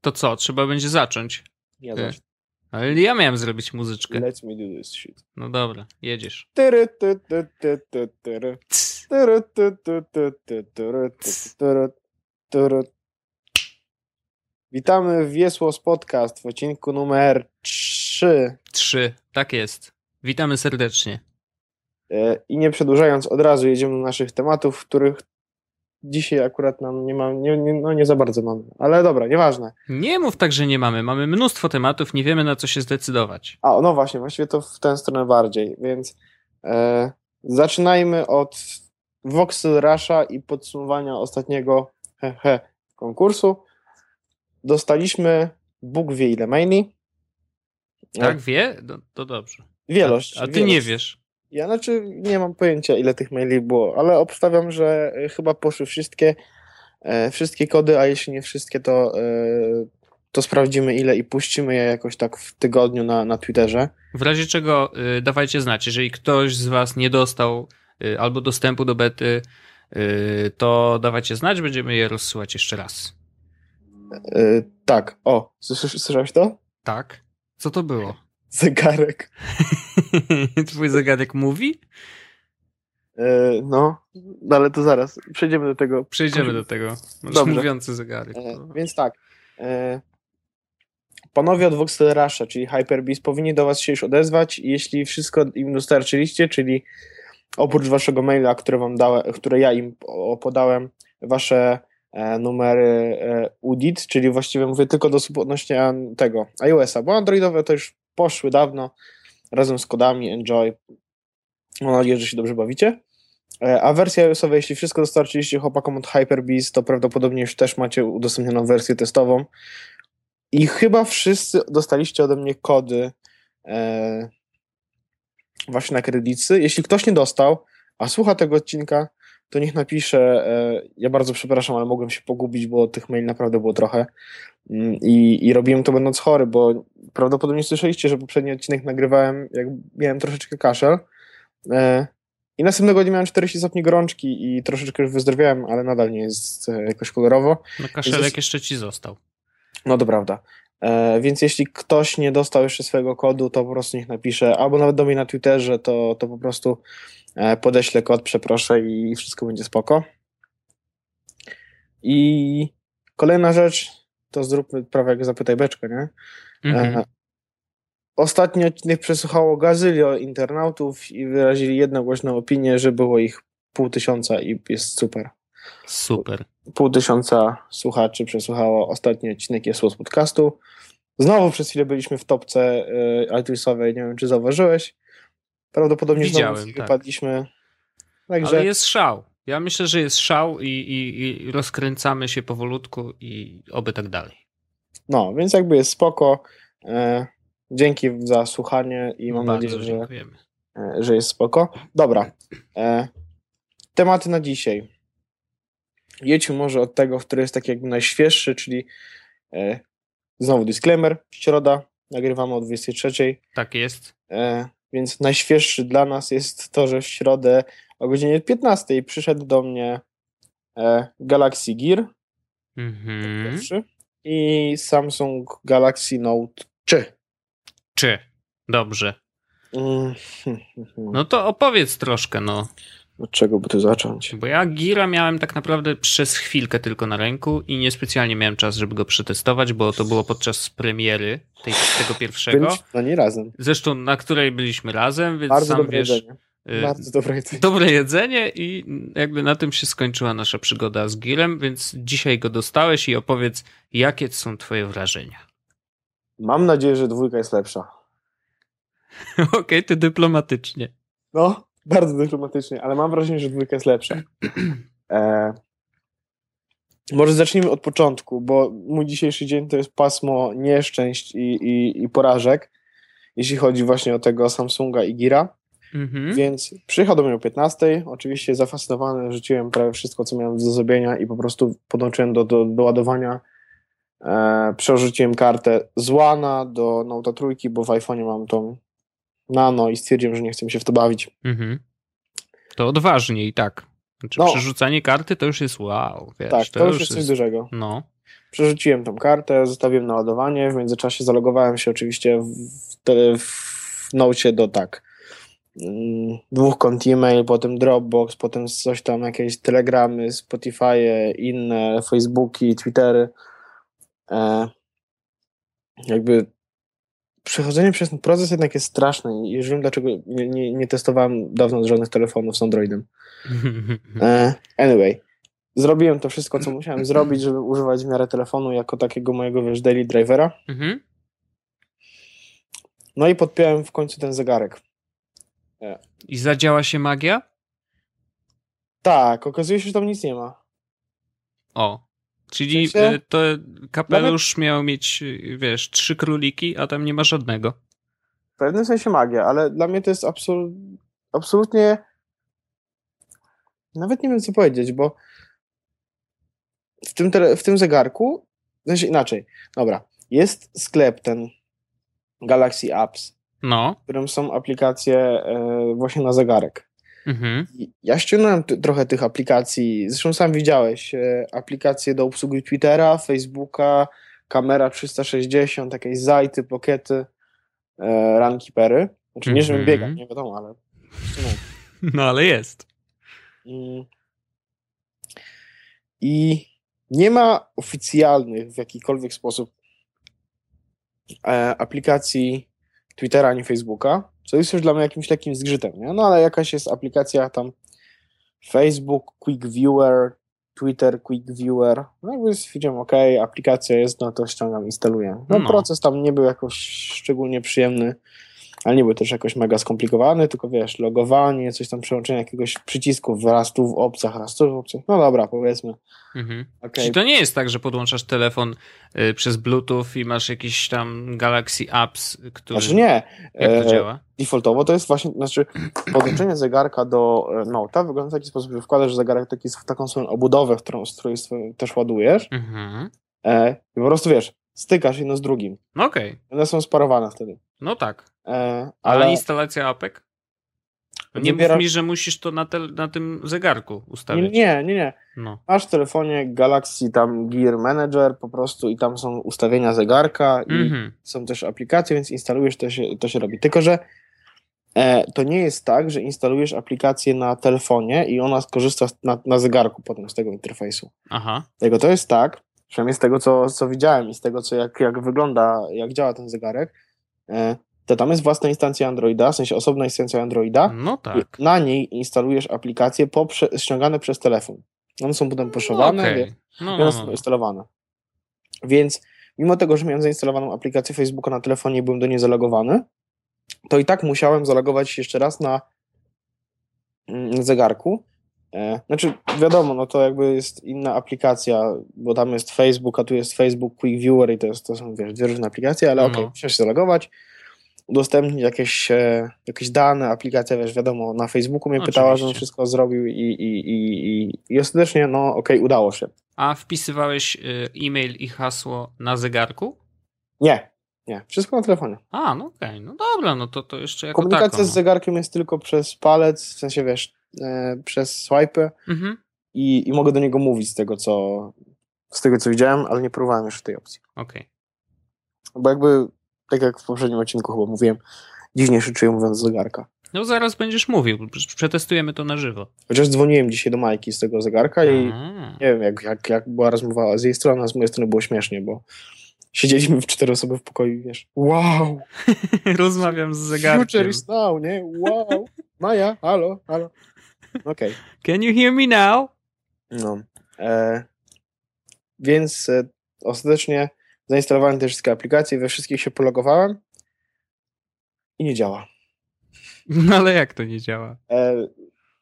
To co, trzeba będzie zacząć. Ja zacznę. Ale ja miałem zrobić muzyczkę. Let's me do this shit. No dobra, jedziesz. Witamy w Wiesłos Podcast w odcinku numer 3. Trzy, tak jest. Witamy serdecznie. E, I nie przedłużając, od razu jedziemy do naszych tematów, których dzisiaj akurat nam nie mam, nie, nie, no nie za bardzo mamy. Ale dobra, nieważne. Nie mów tak, że nie mamy. Mamy mnóstwo tematów, nie wiemy na co się zdecydować. A, no właśnie, właściwie to w tę stronę bardziej, więc e, zaczynajmy od Voxel Rusha i podsumowania ostatniego he, he, konkursu. Dostaliśmy Bóg wie ile maili. Tak, wie? No, to dobrze. Wielość. A, a ty wielość. nie wiesz. Ja znaczy nie mam pojęcia ile tych maili było, ale obstawiam, że e, chyba poszły wszystkie, e, wszystkie kody, a jeśli nie wszystkie, to, e, to sprawdzimy ile i puścimy je jakoś tak w tygodniu na, na Twitterze. W razie czego y, dawajcie znać, jeżeli ktoś z was nie dostał y, albo dostępu do bety, y, to dawajcie znać, będziemy je rozsyłać jeszcze raz. Tak, o, słyszałeś to? Tak? Co to było? Zegarek. Twój zegarek mówi? E, no, no ale to zaraz, przejdziemy do tego. Przejdziemy do tego. Masz Dobrze. mówiący zegarek. E, więc tak, e, panowie od Voxel Rusha, czyli Hyperbeast, powinni do was się już odezwać jeśli wszystko im dostarczyliście, czyli oprócz waszego maila, które wam dałem, które ja im podałem, wasze e, numery e, UDIT, czyli właściwie mówię tylko do osób odnośnie tego iOS-a, bo androidowe to już poszły dawno razem z kodami, enjoy. Mam nadzieję, że się dobrze bawicie. E, A wersja iOS-owa, jeśli wszystko dostarczyliście chłopakom od Hyperbeast, to prawdopodobnie już też macie udostępnioną wersję testową. I chyba wszyscy dostaliście ode mnie kody e, właśnie na kredycy. Jeśli ktoś nie dostał, a słucha tego odcinka, to niech napisze. E, ja bardzo przepraszam, ale mogłem się pogubić, bo tych maili naprawdę było trochę. Mm, I, I robiłem to będąc chory, bo prawdopodobnie słyszeliście, że poprzedni odcinek nagrywałem, jak miałem troszeczkę kaszel. E, I następnego dnia miałem 40 stopni gorączki i troszeczkę już wyzdrowiałem, ale nadal nie jest e, jakoś kolorowo. No kaszelek Jezus. jeszcze ci został. No to prawda. E, więc jeśli ktoś nie dostał jeszcze swojego kodu, to po prostu niech napisze, albo nawet do mnie na Twitterze, to, to po prostu podeślę kod, przeproszę i wszystko będzie spoko. I kolejna rzecz, to zróbmy prawie jak zapytaj beczkę, nie? Mhm. E, Ostatni odcinek przesłuchało gazylio internautów i wyrazili jednogłośną opinię, że było ich pół tysiąca i jest super. Super. Pół tysiąca słuchaczy przesłuchało ostatni odcinek jest z podcastu. Znowu przez chwilę byliśmy w topce y, iTunesowej, nie wiem czy zauważyłeś. Prawdopodobnie Widziałem, znowu tak. wypadliśmy. Także Ale jest szał. Ja myślę, że jest szał i, i, i rozkręcamy się powolutku i oby tak dalej. no, więc jakby jest spoko. E, dzięki za słuchanie i mam Bardzo nadzieję, że, dziękujemy. e, że jest spoko. Dobra. E, tematy na dzisiaj. Jedźmy może od tego, który jest taki jakby najświeższy, czyli e, znowu disclaimer, środa, nagrywamy o 23. Tak jest. E, więc najświeższy dla nas jest to, że w środę o godzinie 15 przyszedł do mnie e, Galaxy Gear Mhm. pierwszy i Samsung Galaxy Note 3. Czy? Dobrze. Mm, hmm, hmm. No to opowiedz troszkę, no. Od czego by tu zacząć? Bo ja Gira miałem tak naprawdę przez chwilkę tylko na ręku i niespecjalnie miałem czas, żeby go przetestować, bo to było podczas premiery tej, tego pierwszego. Byliśmy na nie razem. Zresztą na której byliśmy razem, więc Bardzo sam dobre wiesz. jedzenie. y, Bardzo dobre jedzenie. dobre jedzenie i jakby na tym się skończyła nasza przygoda z Girem, więc dzisiaj go dostałeś i opowiedz, jakie są twoje wrażenia. Mam nadzieję, że dwójka jest lepsza. Okej, ty dyplomatycznie. No, bardzo dyplomatycznie, ale mam wrażenie, że dwójka jest lepsza. E, może zacznijmy od początku, bo mój dzisiejszy dzień to jest pasmo nieszczęść i, i, i porażek, jeśli chodzi właśnie o tego Samsunga i Gira. Mhm. Więc przyjechał do mnie o 15. Oczywiście zafascynowany rzuciłem prawie wszystko, co miałem do zrobienia i po prostu podłączyłem do, do, do ładowania. E, przerzuciłem kartę z Łana do Note trójki, bo w iPhone'ie mam tą Nano i stwierdziłem, że nie chcę mi się w to bawić. Mhm. To odważnie i tak. Znaczy No. przerzucanie karty to już jest wow, wiesz, tak, to, to już jest coś dużego. No. Przerzuciłem tą kartę, zostawiłem na ładowanie, w międzyczasie zalogowałem się oczywiście w, tele, w Nocie do tak mm, dwóch kont e-mail, potem Dropbox, potem coś tam, jakieś telegramy, Spotify, inne, Facebooki, Twittery. E, jakby przechodzenie przez ten proces jednak jest straszne już wiem, dlaczego nie, nie, nie testowałem dawno żadnych telefonów z Androidem. E, anyway, zrobiłem to wszystko, co musiałem zrobić, żeby używać w miarę telefonu jako takiego mojego, wiesz, daily drivera. Mhm. No i podpiąłem w końcu ten zegarek. I zadziała się magia? Tak, okazuje się, że tam nic nie ma. O. Czyli W sensie- y, to kapelusz miał mieć, wiesz, trzy króliki, a tam nie ma żadnego. W pewnym sensie magia, ale dla mnie to jest absol absolutnie. Nawet nie wiem, co powiedzieć, bo w tym, tele, w tym zegarku, sensie inaczej, dobra, jest sklep ten Galaxy Apps, No. w którym są aplikacje e, właśnie na zegarek. Mhm. I Ja ściągnąłem trochę tych aplikacji, zresztą sam widziałeś, e, aplikacje do obsługi Twittera, Facebooka, kamera 360, jakieś zajty, pokiety, e, runkeepery. Znaczy nie, żebym Mhm. biegał, nie wiadomo, ale. No ale jest. Mm. I nie ma oficjalnych w jakikolwiek sposób e, aplikacji Twittera ani Facebooka, co jest już dla mnie jakimś lekkim zgrzytem, nie? No ale jakaś jest aplikacja tam Facebook, Quick Viewer, Twitter, Quick Viewer. No jakby stwierdziłem, ok, aplikacja jest, no to ściągam, instaluję. No, No. proces tam nie był jakoś szczególnie przyjemny, ale nie był też jakoś mega skomplikowany, tylko wiesz, logowanie, coś tam przełączenie jakiegoś przycisków, raz tu w opcjach, raz tu w opcjach. No dobra, powiedzmy. Mhm. okej. Czyli to nie jest tak, że podłączasz telefon y, przez Bluetooth i masz jakiś tam Galaxy Apps, który... Znaczy nie, Jak to e, działa? defaultowo to jest właśnie, znaczy podłączenie zegarka do e, Note'a wygląda w taki sposób, że wkładasz zegarek taki w taką swoją obudowę, którą, z której też ładujesz Mhm. e, i po prostu wiesz, stykasz jedno z drugim. No Okej. One są sparowane wtedy. No tak. E, Ale ale instalacja apek? Nie Wybiera- mów mi, że musisz to na, tel- na tym zegarku ustawić. nie, nie, nie. No. Masz w telefonie Galaxy tam Gear Manager po prostu i tam są ustawienia zegarka i Mhm. są też aplikacje, więc instalujesz, to się, to się robi. Tylko, że e, to nie jest tak, że instalujesz aplikację na telefonie i ona skorzysta na, na zegarku potem z tego interfejsu. Aha. Tego to jest tak, przynajmniej z tego, co, co widziałem i z tego, co jak, jak wygląda, jak działa ten zegarek, to tam jest własna instancja Androida, w sensie osobna instancja Androida. No tak. I na niej instalujesz aplikacje poprze- ściągane przez telefon. One są potem poszowane, Okej. wie- No, no, one są no. instalowane. Więc mimo tego, że miałem zainstalowaną aplikację Facebooka na telefonie i byłem do niej zalogowany, to i tak musiałem zalogować się jeszcze raz na, mm, na zegarku. E, znaczy, wiadomo, no to jakby jest inna aplikacja, bo tam jest Facebook, a tu jest Facebook Quick Viewer i to, jest, to są wiesz, dwie różne aplikacje, ale No. okej, musiałem się zalogować, udostępnić jakieś, e, jakieś dane, aplikacja, wiesz, wiadomo, na Facebooku mnie pytała, żebym Oczywiście. wszystko zrobił i, i, i, i, i ostatecznie, no okej, udało się. A wpisywałeś y, e-mail i hasło na zegarku? Nie, nie, wszystko na telefonie. A, no okej. No dobra, no to, to jeszcze jako Komunikacja tako, z zegarkiem jest tylko przez palec, w sensie wiesz, e, przez swipe. Mhm. i, i mogę do niego mówić z tego, co z tego, co widziałem, ale nie próbowałem jeszcze tej opcji. Okej. Bo jakby, tak jak w poprzednim odcinku chyba mówiłem, dziwnie się czuję mówiąc z zegarka. No zaraz będziesz mówił, przetestujemy to na żywo. Chociaż dzwoniłem dzisiaj do Majki z tego zegarka i A. nie wiem, jak, jak, jak była rozmowa z jej strony, a z mojej strony było śmiesznie, bo siedzieliśmy w cztery osoby w pokoju i wiesz, wow, Rozmawiam z zegarkiem. future is now, nie? Wow, Maja, halo, halo. Okej. Can you hear me now? No. E, więc e, ostatecznie zainstalowałem te wszystkie aplikacje, we wszystkich się pologowałem i nie działa. No ale jak to nie działa? E,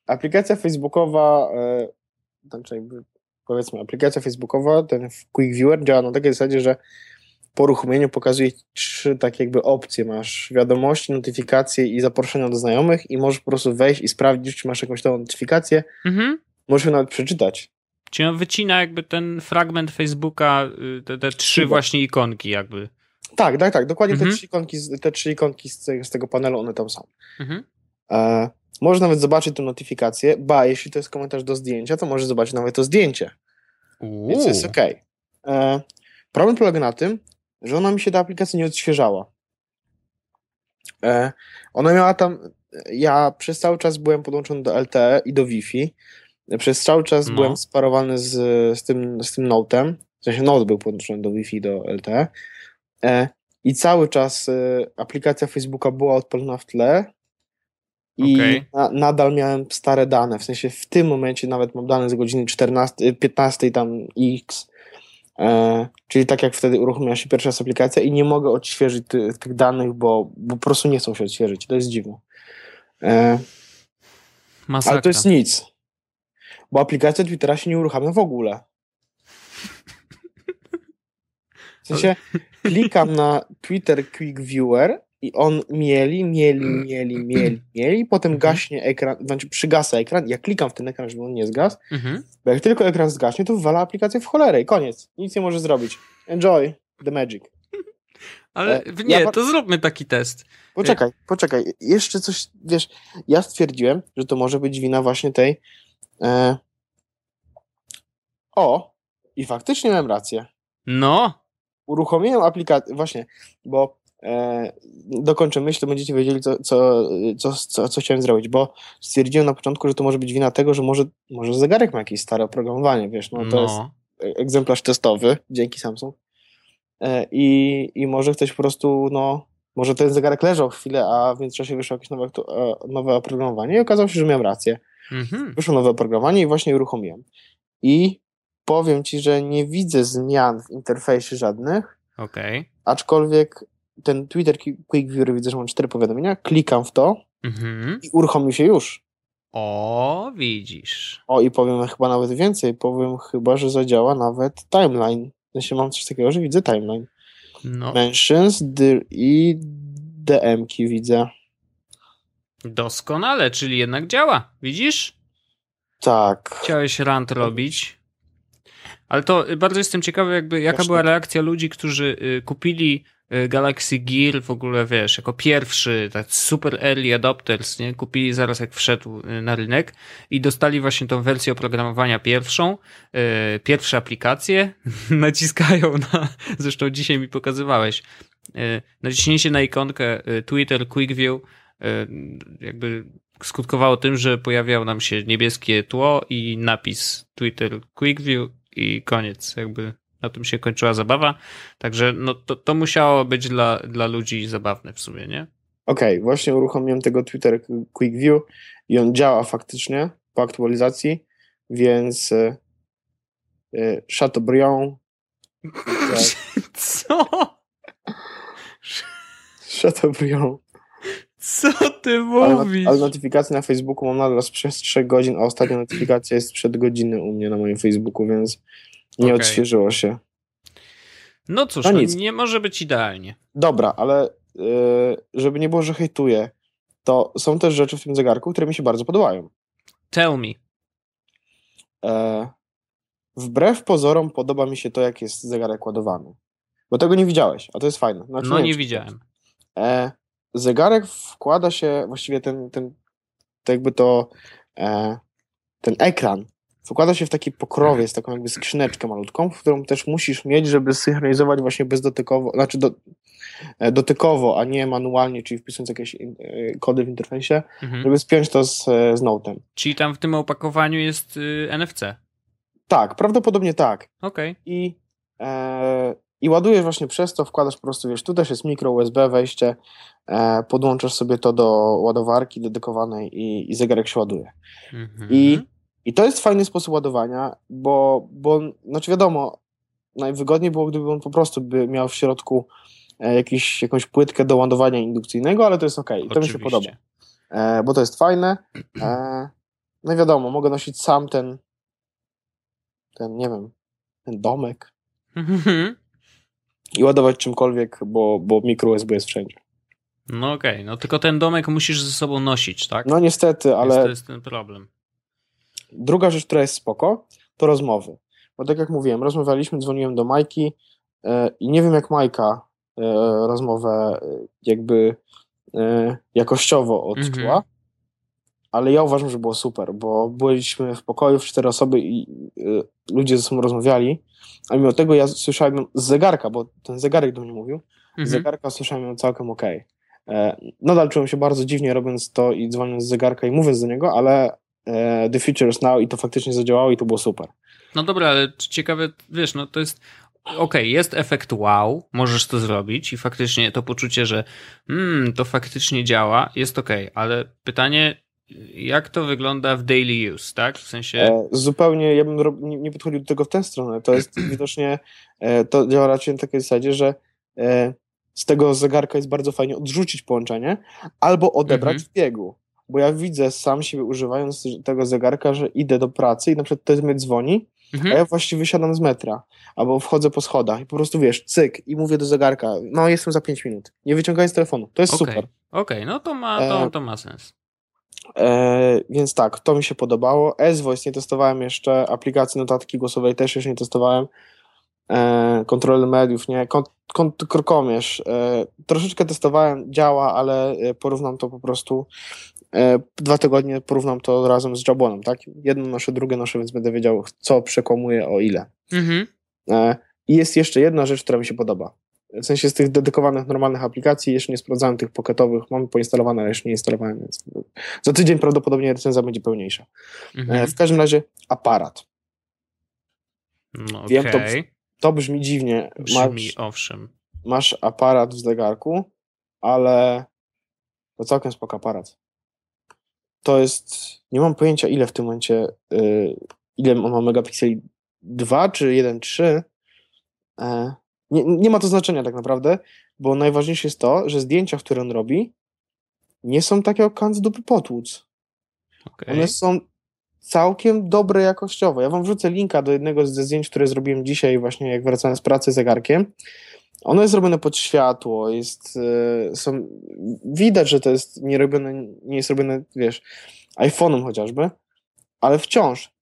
aplikacja facebookowa, e, znaczy powiedzmy, aplikacja facebookowa, ten Quick Viewer działa na takiej zasadzie, że po uruchomieniu pokazuje trzy takie jakby opcje. Masz wiadomości, notyfikacje i zaproszenia do znajomych i możesz po prostu wejść i sprawdzić, czy masz jakąś tą notyfikację. Mhm. Możesz ją nawet przeczytać. Czyli on wycina jakby ten fragment Facebooka, y, te, te trzy Chyba. właśnie ikonki jakby. Tak, tak, tak. Dokładnie Mhm. te trzy ikonki, te trzy ikonki z, tego- z tego panelu, one tam są. Mhm. E, możesz nawet zobaczyć tę notyfikację, ba, jeśli to jest komentarz do zdjęcia, to możesz zobaczyć nawet to zdjęcie, Uuu. więc jest okej. E, problem polega na tym, że ona mi się ta aplikacja nie odświeżała. E, ona miała tam, ja przez cały czas byłem podłączony do LTE i do Wi-Fi. Przez cały czas No. byłem sparowany z, z, tym, z tym Note'em. W sensie Note był podłączony do Wi-Fi do LTE. E, I cały czas e, aplikacja Facebooka była odpalona w tle. I Okej. na, nadal miałem stare dane. W sensie w tym momencie nawet mam dane z godziny 14, 15 tam X. E, czyli tak jak wtedy uruchomiła się pierwsza raz aplikacja i nie mogę odświeżyć ty, tych danych, bo, bo po prostu nie chcą się odświeżyć. To jest dziwne. E, Masakra. ale to jest nic. Bo aplikacja Twittera się nie uruchamia w ogóle. W sensie klikam na Twitter Quick Viewer i on mieli, mieli, mieli, mieli, mieli, potem Mhm. gaśnie ekran, znaczy przygasa ekran, ja klikam w ten ekran, żeby on nie zgasł, Mhm. bo jak tylko ekran zgaśnie, to wywala aplikację w cholerę i koniec. Nic nie może zrobić. Enjoy the magic. Ale E, nie, ja to zróbmy taki test. Poczekaj, poczekaj. Jeszcze coś, wiesz, ja stwierdziłem, że to może być wina właśnie tej. E... O, i faktycznie miałem rację. No, Uruchomiłem aplikację, właśnie, bo. Dokończę myśl, to będziecie wiedzieli, co, co, co, co, chciałem zrobić, bo stwierdziłem na początku, że to może być wina tego, że może, może zegarek ma jakieś stare oprogramowanie, wiesz, no no. to jest egzemplarz testowy, dzięki Samsung. E, I, I może ktoś po prostu, no, może ten zegarek leżał chwilę, a w międzyczasie wyszło jakieś nowe, e, nowe oprogramowanie i okazało się, że miałem rację. Mhm. Wyszło nowe oprogramowanie i właśnie uruchomiłem. I powiem Ci, że nie widzę zmian w interfejsie żadnych, Okej. aczkolwiek ten Twitter Qui- Quick View widzę, że mam cztery powiadomienia, klikam w to Mhm. i uruchomił się już. O, widzisz. O, i powiem chyba nawet więcej, powiem chyba, że zadziała nawet timeline. W sensie mam coś takiego, że widzę timeline. No, Mentions i DM-ki widzę. doskonale, czyli jednak działa. Widzisz? Tak. Chciałeś rant robić. Ale to bardzo jestem ciekawy, jakby, jaka Właśnie. była reakcja ludzi, którzy y, kupili Galaxy Gear w ogóle, wiesz, jako pierwszy, tak super early adopters, nie? Kupili zaraz jak wszedł y, na rynek i dostali właśnie tą wersję oprogramowania pierwszą, y, pierwsze aplikacje, naciskają na, zresztą dzisiaj mi pokazywałeś, y, naciśnięcie na ikonkę y, Twitter Quick View, y, jakby skutkowało tym, że pojawiało nam się niebieskie tło i napis Twitter Quick View i koniec. Jakby na tym się kończyła zabawa. Także no to, to musiało być dla, dla ludzi zabawne w sumie, nie? Okej, właśnie uruchomiłem tego Twitter Quick View i on działa faktycznie po aktualizacji, więc y, y, Chateaubriand tak, Co? Chateaubriand Co ty ale, mówisz? ale notyfikacje na Facebooku mam nadal sprzed 3 godzin, a ostatnia notyfikacja jest sprzed godziny u mnie na moim Facebooku, więc nie Okej. odświeżyło się. No cóż, No no nic. nie może być idealnie. Dobra, ale y, żeby nie było, że hejtuję, to są też rzeczy w tym zegarku, które mi się bardzo podobają. Tell me. E, wbrew pozorom podoba mi się to, jak jest zegarek ładowany. Bo tego nie widziałeś, a to jest fajne. Znaczy, No nie czy widziałem. E, zegarek wkłada się, właściwie ten, ten to jakby to, e, ten ekran wkłada się w taki pokrowiec, taką jakby skrzyneczkę malutką, w którą też musisz mieć, żeby synchronizować właśnie bezdotykowo, znaczy do, e, dotykowo, a nie manualnie, czyli wpisując jakieś e, kody w interfejsie, Mhm. żeby spiąć to z, e, z Note'em. Czyli tam w tym opakowaniu jest y, NFC. Tak, prawdopodobnie tak. Okej. i, e, i ładujesz właśnie przez to, wkładasz po prostu, wiesz, tu też jest mikro USB wejście, e, podłączasz sobie to do ładowarki dedykowanej i, i zegarek się ładuje. Mhm. I, I to jest fajny sposób ładowania, bo, bo znaczy wiadomo, najwygodniej było, gdyby on po prostu by miał w środku e, jakiś, jakąś płytkę do ładowania indukcyjnego, ale to jest ok, to mi się podoba, e, bo to jest fajne. E, no i wiadomo, mogę nosić sam ten, ten, nie wiem, ten domek, i ładować czymkolwiek, bo, bo mikro USB jest wszędzie. No okej, no tylko ten domek musisz ze sobą nosić, tak? No niestety, Więc ale to jest ten problem. Druga rzecz, która jest spoko, to rozmowy. Bo tak jak mówiłem, rozmawialiśmy, dzwoniłem do Majki e, i nie wiem jak Majka e, rozmowę e, jakby jakościowo odczuła, Mhm. ale ja uważam, że było super, bo byliśmy w pokoju w cztery osoby i ludzie ze sobą rozmawiali, a mimo tego ja słyszałem z zegarka, bo ten zegarek do mnie mówił, Mhm. z zegarka słyszałem ją całkiem okej. E, Nadal czułem się bardzo dziwnie robiąc to i dzwoniąc z zegarka i mówiąc do niego, ale The Future is Now i to faktycznie zadziałało i to było super. No dobra, ale ciekawe, wiesz, no to jest. Okej, jest efekt wow, możesz to zrobić i faktycznie to poczucie, że mm, to faktycznie działa, jest okej, ale pytanie, jak to wygląda w daily use, tak? W sensie. E, Zupełnie, ja bym nie, nie podchodził do tego w tę stronę. To jest widocznie, e, to działa raczej na takiej zasadzie, że e, z tego zegarka jest bardzo fajnie odrzucić połączenie albo odebrać Mhm. w biegu. Bo ja widzę sam siebie używając tego zegarka, że idę do pracy i na przykład ktoś mnie dzwoni, a Mhm. ja właściwie wysiadam z metra albo wchodzę po schodach i po prostu wiesz, cyk i mówię do zegarka, no jestem za 5 minut, nie wyciągając telefonu. To jest Okej, super. okej, no to ma, to, E, to ma sens. E, więc tak, to mi się podobało. S-Voice nie testowałem jeszcze, aplikacji notatki głosowej też jeszcze nie testowałem. E, kontroler mediów, nie. Kont, kont, krokomierz. E, troszeczkę testowałem, działa, ale e, porównam to po prostu. E, dwa tygodnie porównam to razem z Jabonem, tak? Jedno noszę, drugie noszę, więc będę wiedział, co przekłamuje o ile. Mhm. E, I jest jeszcze jedna rzecz, która mi się podoba. W sensie z tych dedykowanych, normalnych aplikacji, jeszcze nie sprawdzałem tych pocketowych, mam poinstalowane, ale jeszcze nie instalowałem, więc za tydzień prawdopodobnie recenzja będzie pełniejsza. E, Mhm. w każdym razie aparat. No, wiem, to. To brzmi dziwnie. Brzmi, Masz, owszem. masz aparat w zegarku, ale to całkiem spoko aparat. To jest, nie mam pojęcia ile w tym momencie, y, ile on ma megapikseli, 2 czy 1,3. E, nie, nie ma to znaczenia tak naprawdę, bo najważniejsze jest to, że zdjęcia, które on robi, nie są takie jak kant z dupy potłuc. Okej. One są całkiem dobre jakościowo. Ja wam wrzucę linka do jednego ze zdjęć, które zrobiłem dzisiaj, właśnie jak wracałem z pracy zegarkiem. Ono jest robione pod światło, jest, e, są, widać, że to jest nie robione, nie jest robione, wiesz, iPhone'em chociażby, ale wciąż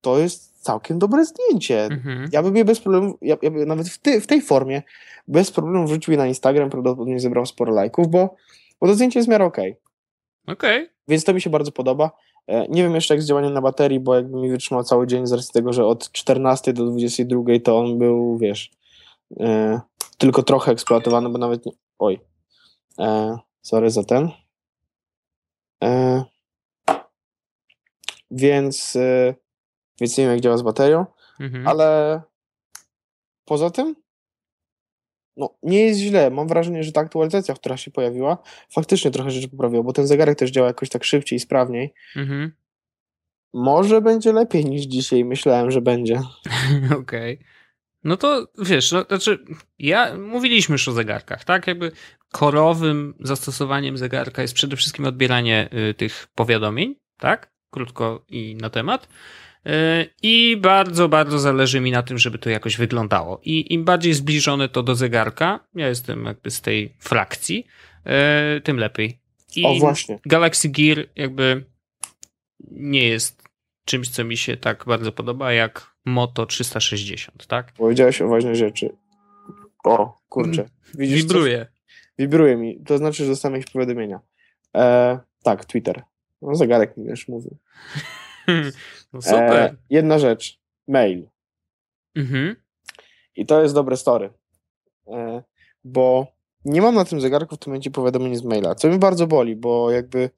to jest całkiem dobre zdjęcie. Mhm. Ja bym je bez problemu, ja, ja bym nawet w, ty, w tej formie bez problemu wrzucił je na Instagram, prawdopodobnie zebrał sporo lajków, bo, bo to zdjęcie jest w miarę okej. Okej. Więc to mi się bardzo podoba. E, Nie wiem jeszcze jak z działaniem na baterii, bo jakby mi wytrzymał cały dzień z racji tego, że od 14 do 22 to on był, wiesz, e, tylko trochę eksploatowany, bo nawet nie... Oj. E, sorry za ten. E, więc, e, więc nie wiem jak działa z baterią, Mhm. ale poza tym no, nie jest źle. Mam wrażenie, że ta aktualizacja, która się pojawiła, faktycznie trochę rzeczy poprawiła, bo ten zegarek też działa jakoś tak szybciej i sprawniej. Mhm. Może będzie lepiej niż dzisiaj myślałem, że będzie. Okej. No to wiesz, no, znaczy, ja mówiliśmy już o zegarkach, tak? Jakby korowym zastosowaniem zegarka jest przede wszystkim odbieranie y, tych powiadomień, tak? Krótko i na temat. Y, I bardzo, bardzo zależy mi na tym, żeby to jakoś wyglądało. I im bardziej zbliżone to do zegarka, ja jestem jakby z tej frakcji, y, tym lepiej. I O właśnie. Galaxy Gear jakby nie jest czymś, co mi się tak bardzo podoba, jak Moto 360, tak? Powiedziałeś o ważnej rzeczy. O, kurczę. Widzisz, co? Wibruje. Wibruje mi. To znaczy, że dostałem jakieś powiadomienia. E, tak, Twitter. No, zegarek mi już mówił. No super. E, jedna rzecz. Mail. Mhm. I to jest dobre story. E, bo nie mam na tym zegarku w tym momencie powiadomień z maila, co mnie bardzo boli, bo jakby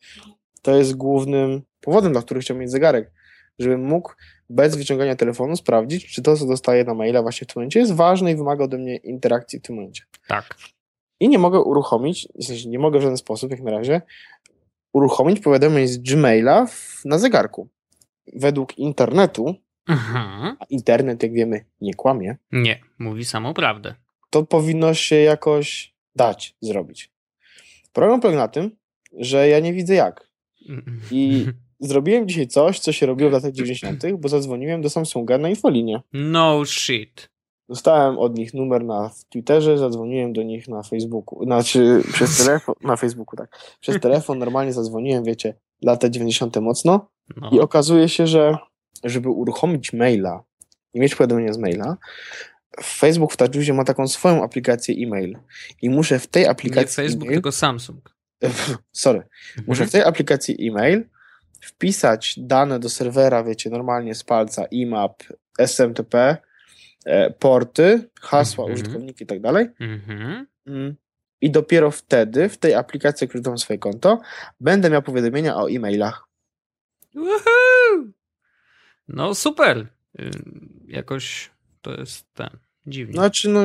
to jest głównym powodem, dla którego chciałbym mieć zegarek, żebym mógł bez wyciągania telefonu sprawdzić, czy to, co dostaję na maila właśnie w tym momencie jest ważne i wymaga ode mnie interakcji w tym momencie. Tak. I nie mogę uruchomić, w sensie nie mogę w żaden sposób, jak na razie, uruchomić powiadomień z Gmaila w, na zegarku. Według internetu, Mhm. a internet, jak wiemy, nie kłamie, Nie, mówi samą prawdę. to powinno się jakoś dać zrobić. Problem polega na tym, że ja nie widzę jak. I zrobiłem dzisiaj coś, co się robiło w latach 90., bo zadzwoniłem do Samsunga na infolinię. No shit. Dostałem od nich numer na Twitterze, zadzwoniłem do nich na Facebooku, znaczy przez telefon, na Facebooku, tak. Przez telefon normalnie zadzwoniłem, wiecie, lata 90. mocno No. i okazuje się, że żeby uruchomić maila i mieć powiadomienia z maila, Facebook w TouchWizie ma taką swoją aplikację e-mail i muszę w tej Nie aplikacji Facebook, e-mail, tylko Samsung. sorry, muszę w tej aplikacji e-mail wpisać dane do serwera, wiecie, normalnie z palca, IMAP, SMTP, e, porty, hasła, Mhm. użytkowniki i tak dalej. Mhm. Mm. I dopiero wtedy, w tej aplikacji, już dam swoje konto, będę miał powiadomienia o e-mailach. Woohoo! No super. Y, Jakoś to jest ten. Dziwnie. Znaczy, no,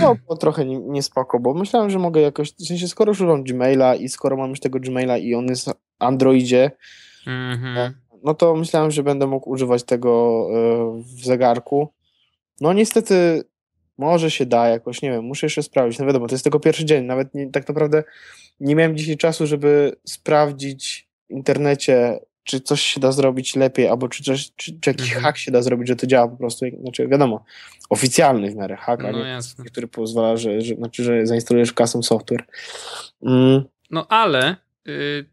no było trochę nie- niespoko, bo myślałem, że mogę jakoś, w sensie, skoro używam Gmaila i skoro mam już tego Gmaila i on jest w Androidzie, Mhm. no to myślałem, że będę mógł używać tego e, w zegarku. No niestety może się da jakoś, nie wiem, muszę jeszcze sprawdzić. No wiadomo, to jest tylko pierwszy dzień, nawet nie, tak naprawdę nie miałem dzisiaj czasu, żeby sprawdzić w internecie, czy coś się da zrobić lepiej, albo czy, coś, czy, czy jakiś Mhm. hack się da zrobić, że to działa po prostu, znaczy wiadomo, oficjalny w miarę hack, a No nie który pozwala, że, że, znaczy, że zainstalujesz custom software. Mm, No ale y,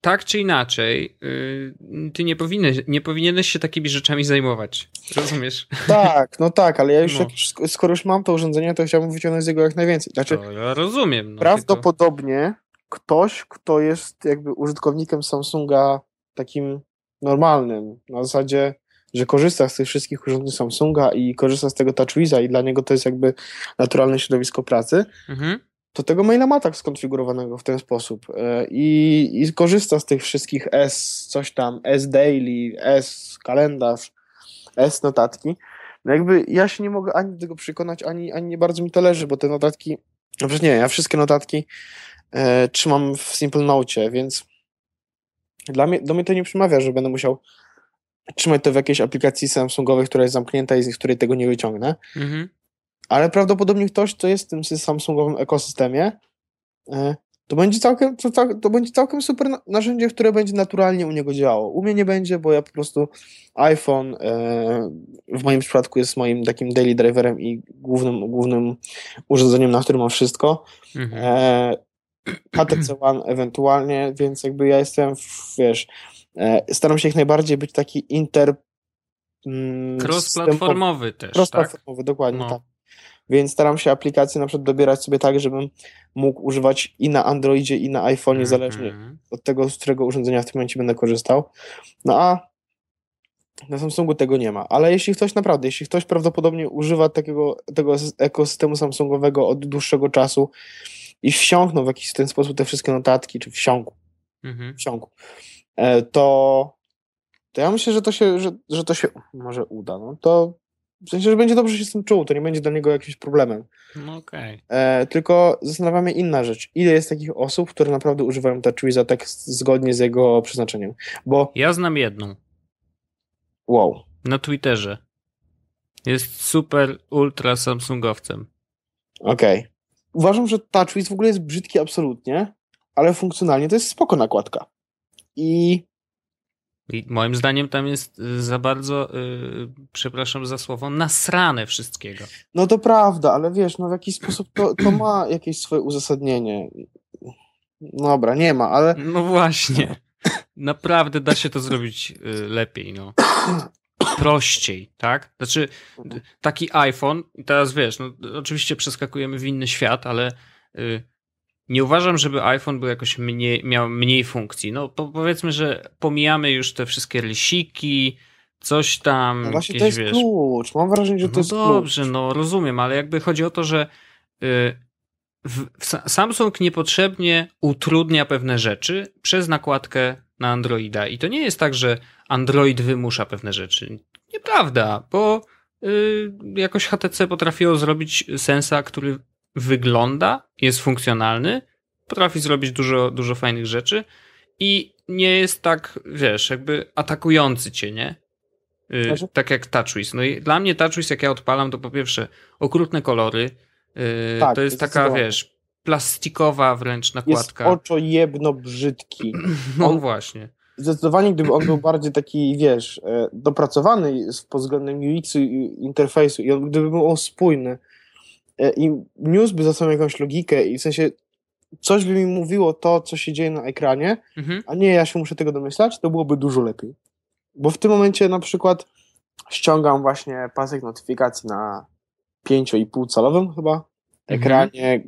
tak czy inaczej, y, ty nie powinieneś, nie powinieneś się takimi rzeczami zajmować. Rozumiesz? tak, no tak, ale ja już, No. jak, skoro już mam to urządzenie, to chciałbym wyciągnąć z niego jak najwięcej. Znaczy, To ja rozumiem. No, Prawdopodobnie ktoś, kto jest jakby użytkownikiem Samsunga takim normalnym, na zasadzie, że korzysta z tych wszystkich urządzeń Samsunga i korzysta z tego TouchWiza i dla niego to jest jakby naturalne środowisko pracy, Mhm. to tego maila ma tak skonfigurowanego w ten sposób E, i, i korzysta z tych wszystkich S, coś tam, S Daily, S Kalendarz, S Notatki. No jakby ja się nie mogę ani do tego przekonać, ani, ani nie bardzo mi to leży, bo te notatki, no przecież nie, ja wszystkie notatki e, trzymam w Simple Note, więc dla mnie, do mnie to nie przemawia, że będę musiał trzymać to w jakiejś aplikacji Samsungowej, która jest zamknięta i z której tego nie wyciągnę Mhm. ale prawdopodobnie ktoś, kto jest w tym Samsungowym ekosystemie, e, to będzie całkiem, to, to będzie całkiem super na- narzędzie, które będzie naturalnie u niego działało. U mnie nie będzie, bo ja po prostu iPhone e, w moim przypadku jest moim takim daily driverem i głównym, głównym urządzeniem, na którym mam wszystko. Mhm. HTC One ewentualnie, więc jakby ja jestem, w, wiesz, e, staram się jak najbardziej być taki inter mm, Cross-platformowy też, tak? Cross-platformowy, dokładnie No. tak. Więc staram się aplikacje na przykład dobierać sobie tak, żebym mógł używać i na Androidzie, i na iPhone, niezależnie Mhm. od tego, z którego urządzenia w tym momencie będę korzystał. No a na Samsungu tego nie ma. Ale jeśli ktoś naprawdę, jeśli ktoś prawdopodobnie używa takiego, tego ekosystemu Samsungowego od dłuższego czasu i wsiąknął w jakiś ten sposób te wszystkie notatki, czy wsiąkł, Mhm. wsiąkł, e, to, to ja myślę, że to się, że, że to się może uda. No to w sensie, że będzie dobrze się z tym czuł, to nie będzie dla niego jakimś problemem. No okej. E, tylko zastanawia mnie inna rzecz. Ile jest takich osób, które naprawdę używają TouchWiza tak zgodnie z jego przeznaczeniem? Bo Ja znam jedną. wow, Na Twitterze. Jest super ultra Samsungowcem. okej. Uważam, że TouchWiz w ogóle jest brzydki absolutnie, ale funkcjonalnie to jest spoko nakładka. I I moim zdaniem tam jest y, za bardzo, y, przepraszam za słowo, nasrane wszystkiego. no to prawda, ale wiesz, no w jakiś sposób to, to ma jakieś swoje uzasadnienie. Dobra, nie ma, ale No właśnie. Naprawdę da się to zrobić y, lepiej, no. Prościej, tak? Znaczy, taki iPhone, teraz wiesz, no oczywiście przeskakujemy w inny świat, ale y, nie uważam, żeby iPhone był jakoś mniej, miał mniej funkcji. No po, powiedzmy, że pomijamy już te wszystkie rysiki, coś tam, no właśnie jakieś, to jest wiesz... klucz. Mam wrażenie, że to No jest dobrze, klucz. no rozumiem, ale jakby chodzi o to, że y, w, Samsung niepotrzebnie utrudnia pewne rzeczy przez nakładkę na Androida. I to nie jest tak, że Android wymusza pewne rzeczy. Nieprawda, bo y, jakoś HTC potrafiło zrobić sensa, który wygląda, jest funkcjonalny, potrafi zrobić dużo, dużo fajnych rzeczy i nie jest tak, wiesz, jakby atakujący cię, nie? Y, Znaczy- tak jak TouchWiz. No i dla mnie TouchWiz, jak ja odpalam, to po pierwsze okrutne kolory. y, Tak, to jest taka, wiesz, plastikowa wręcz Jest nakładka. oczo jedno brzydki. No on- właśnie. Zdecydowanie, gdyby on był bardziej taki, wiesz, e, dopracowany pod względem UX-u i interfejsu i on, gdyby był on spójny e, i niósłby za sobą jakąś logikę i w sensie coś by mi mówiło to, co się dzieje na ekranie, Mhm. a nie ja się muszę tego domyślać, to byłoby dużo lepiej. Bo w tym momencie na przykład ściągam właśnie pasek notyfikacji na 5,5 calowym chyba ekranie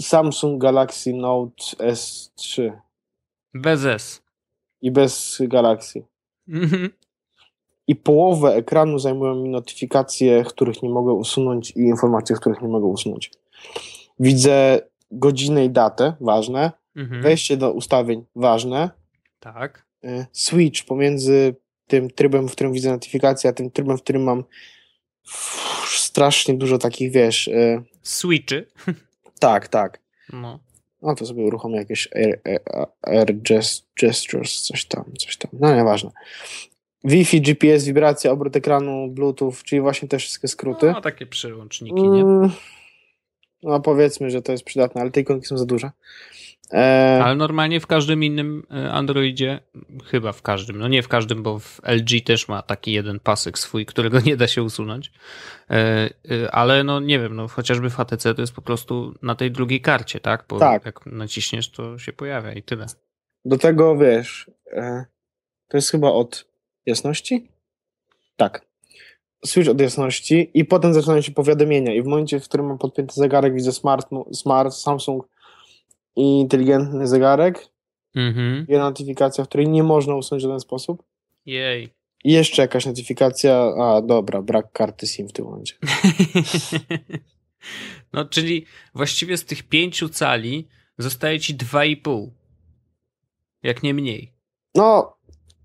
Samsung Galaxy Note S3. Bez S. i bez Galaxy. Mhm. I połowę ekranu zajmują mi notyfikacje, których nie mogę usunąć i informacje, których nie mogę usunąć. Widzę godzinę i datę, ważne. Mhm. Wejście do ustawień, ważne. Tak. Y, Switch pomiędzy tym trybem, w którym widzę notyfikacje, a tym trybem, w którym mam strasznie dużo takich, wiesz... y, Switchy. Tak, tak. No. No to sobie uruchomię jakieś air, air, air gest, gestures, coś tam, coś tam. No nieważne. Wi-Fi, GPS, wibracja, obrót ekranu, Bluetooth, czyli właśnie te wszystkie skróty. no takie przełączniki, nie? Mm, No powiedzmy, że to jest przydatne, ale te ikonki są za duże. E, Ale normalnie w każdym innym e, Androidzie, chyba w każdym, no nie w każdym, bo w LG też ma taki jeden pasek swój, którego nie da się usunąć. E, e, Ale no nie wiem, no chociażby w HTC to jest po prostu na tej drugiej karcie, tak? Bo Tak. jak naciśniesz, to się pojawia i tyle. Do tego wiesz, e, to jest chyba od jasności? Tak. Switch od jasności i potem zaczynają się powiadomienia i w momencie, w którym mam podpięty zegarek, widzę smart, smart Samsung i inteligentny zegarek, Mhm. jedna notyfikacja, w której nie można usunąć w żaden sposób Jej. i jeszcze jakaś notyfikacja, a dobra, brak karty SIM w tym momencie. No, czyli właściwie z tych pięciu cali zostaje ci dwa i pół. Jak nie mniej. No,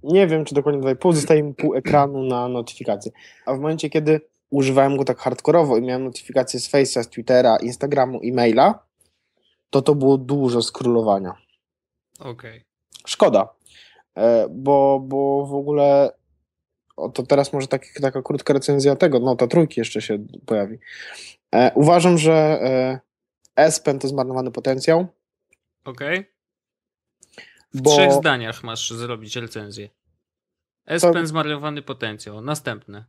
nie wiem, czy dokładnie 2,5, zostaje mi pół ekranu na notyfikacje. A w momencie, kiedy używałem go tak hardkorowo i miałem notyfikacje z Face'a, z Twittera, Instagramu, e-maila, to to było dużo skrólowania. Okej. Szkoda, e, bo, bo w ogóle o, to teraz może tak, taka krótka recenzja tego, no ta trójki jeszcze się pojawi. E, uważam, że e, S-Pen to zmarnowany potencjał, Okej. W bo trzech zdaniach masz zrobić recenzję. S-Pen zmarnowany potencjał. Następne.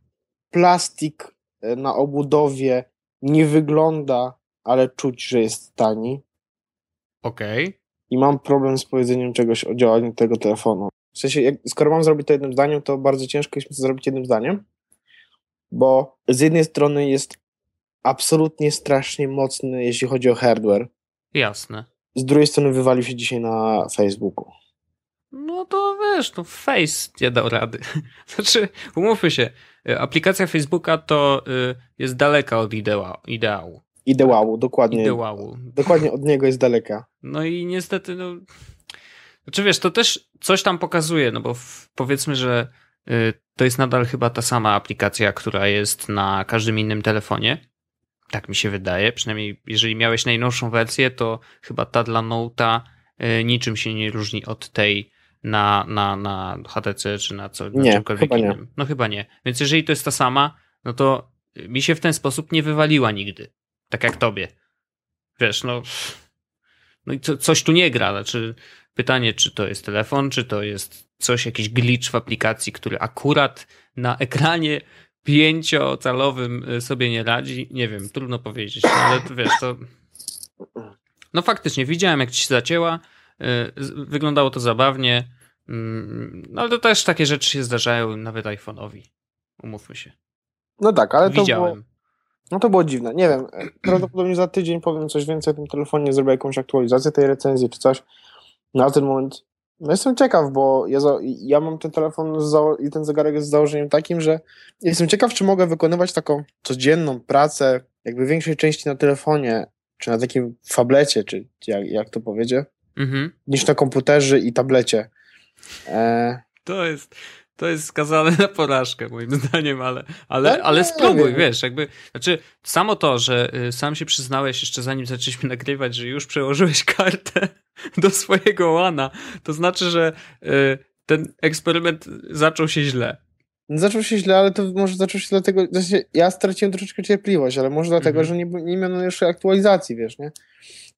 plastik e, na obudowie nie wygląda, ale czuć, że jest tani. Okej. I mam problem z powiedzeniem czegoś o działaniu tego telefonu. W sensie, jak, skoro mam zrobić to jednym zdaniem, to bardzo ciężko jest mi to zrobić jednym zdaniem, bo z jednej strony jest absolutnie strasznie mocny, jeśli chodzi o hardware. Jasne. Z drugiej strony wywalił się dzisiaj na Facebooku. No to wiesz, no Face nie dał rady. Znaczy, umówmy się, y, aplikacja Facebooka to y, jest daleka od idea, ideału. Ideału, dokładnie. Ideału. Dokładnie od niego jest daleka. No i niestety, no. Znaczy wiesz, to też coś tam pokazuje, no bo w, powiedzmy, że y, to jest nadal chyba ta sama aplikacja, która jest na każdym innym telefonie. Tak mi się wydaje. Przynajmniej jeżeli miałeś najnowszą wersję, to chyba ta dla Note'a y, niczym się nie różni od tej na, na, na HTC czy na, co, na Nie, czymkolwiek chyba nie. innym. No chyba nie. Więc jeżeli to jest ta sama, no to mi się w ten sposób nie wywaliła nigdy. Tak jak tobie. Wiesz, no. No i co, coś tu nie gra. Znaczy, pytanie, czy to jest telefon, czy to jest coś, jakiś glitch w aplikacji, który akurat na ekranie pięciocalowym y, sobie nie radzi. Nie wiem, trudno powiedzieć, no, ale to wiesz, to. No faktycznie, widziałem, jak ci się zacięła. y, Wyglądało to zabawnie. Mm, No ale to też takie rzeczy się zdarzają nawet iPhone'owi. Umówmy się. No tak, ale to było, Widziałem. no to było dziwne. Nie wiem, prawdopodobnie za tydzień powiem coś więcej o tym telefonie, zrobię jakąś aktualizację tej recenzji czy coś. Na ten moment no jestem ciekaw, bo ja, za, ja mam ten telefon i ten zegarek jest z założeniem takim, że jestem ciekaw, czy mogę wykonywać taką codzienną pracę, jakby większej części na telefonie, czy na takim fablecie, czy jak, jak to powiedzieć, Mhm. niż na komputerze i tablecie. E, To jest, to jest skazane na porażkę, moim zdaniem, ale, ale, No ale spróbuj, wiesz, jakby, znaczy, samo to, że y, sam się przyznałeś jeszcze zanim zaczęliśmy nagrywać, że już przełożyłeś kartę do swojego łana, to znaczy, że y, ten eksperyment zaczął się źle. Zaczął się źle, ale to może zaczął się dlatego, znaczy ja straciłem troszeczkę cierpliwość, ale może dlatego, Mhm. że nie, nie miałem jeszcze aktualizacji, wiesz, nie?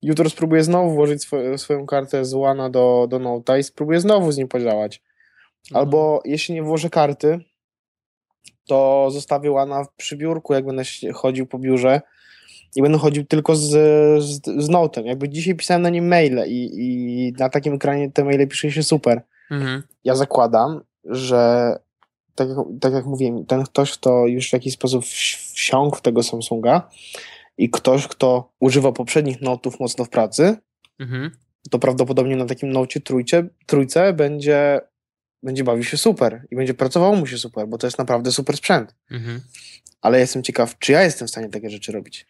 Jutro spróbuję znowu włożyć swo- swoją kartę z Łana do, do Note'a i spróbuję znowu z nim podziałać. Albo jeśli nie włożę karty, to zostawię Łana przy biurku, jak będę chodził po biurze i będę chodził tylko z, z, z Note'em. Jakby dzisiaj pisałem na nim maile i, i na takim ekranie te maile pisze się super Mhm. ja zakładam, że tak jak, tak jak mówiłem, ten ktoś, kto już w jakiś sposób wsi- wsiąkł w tego Samsunga i ktoś, kto używa poprzednich notów mocno w pracy, Mhm. to prawdopodobnie na takim nocie trójce, trójce będzie będzie bawił się super i będzie pracowało mu się super, bo to jest naprawdę super sprzęt. Mhm. Ale jestem ciekaw, czy ja jestem w stanie takie rzeczy robić.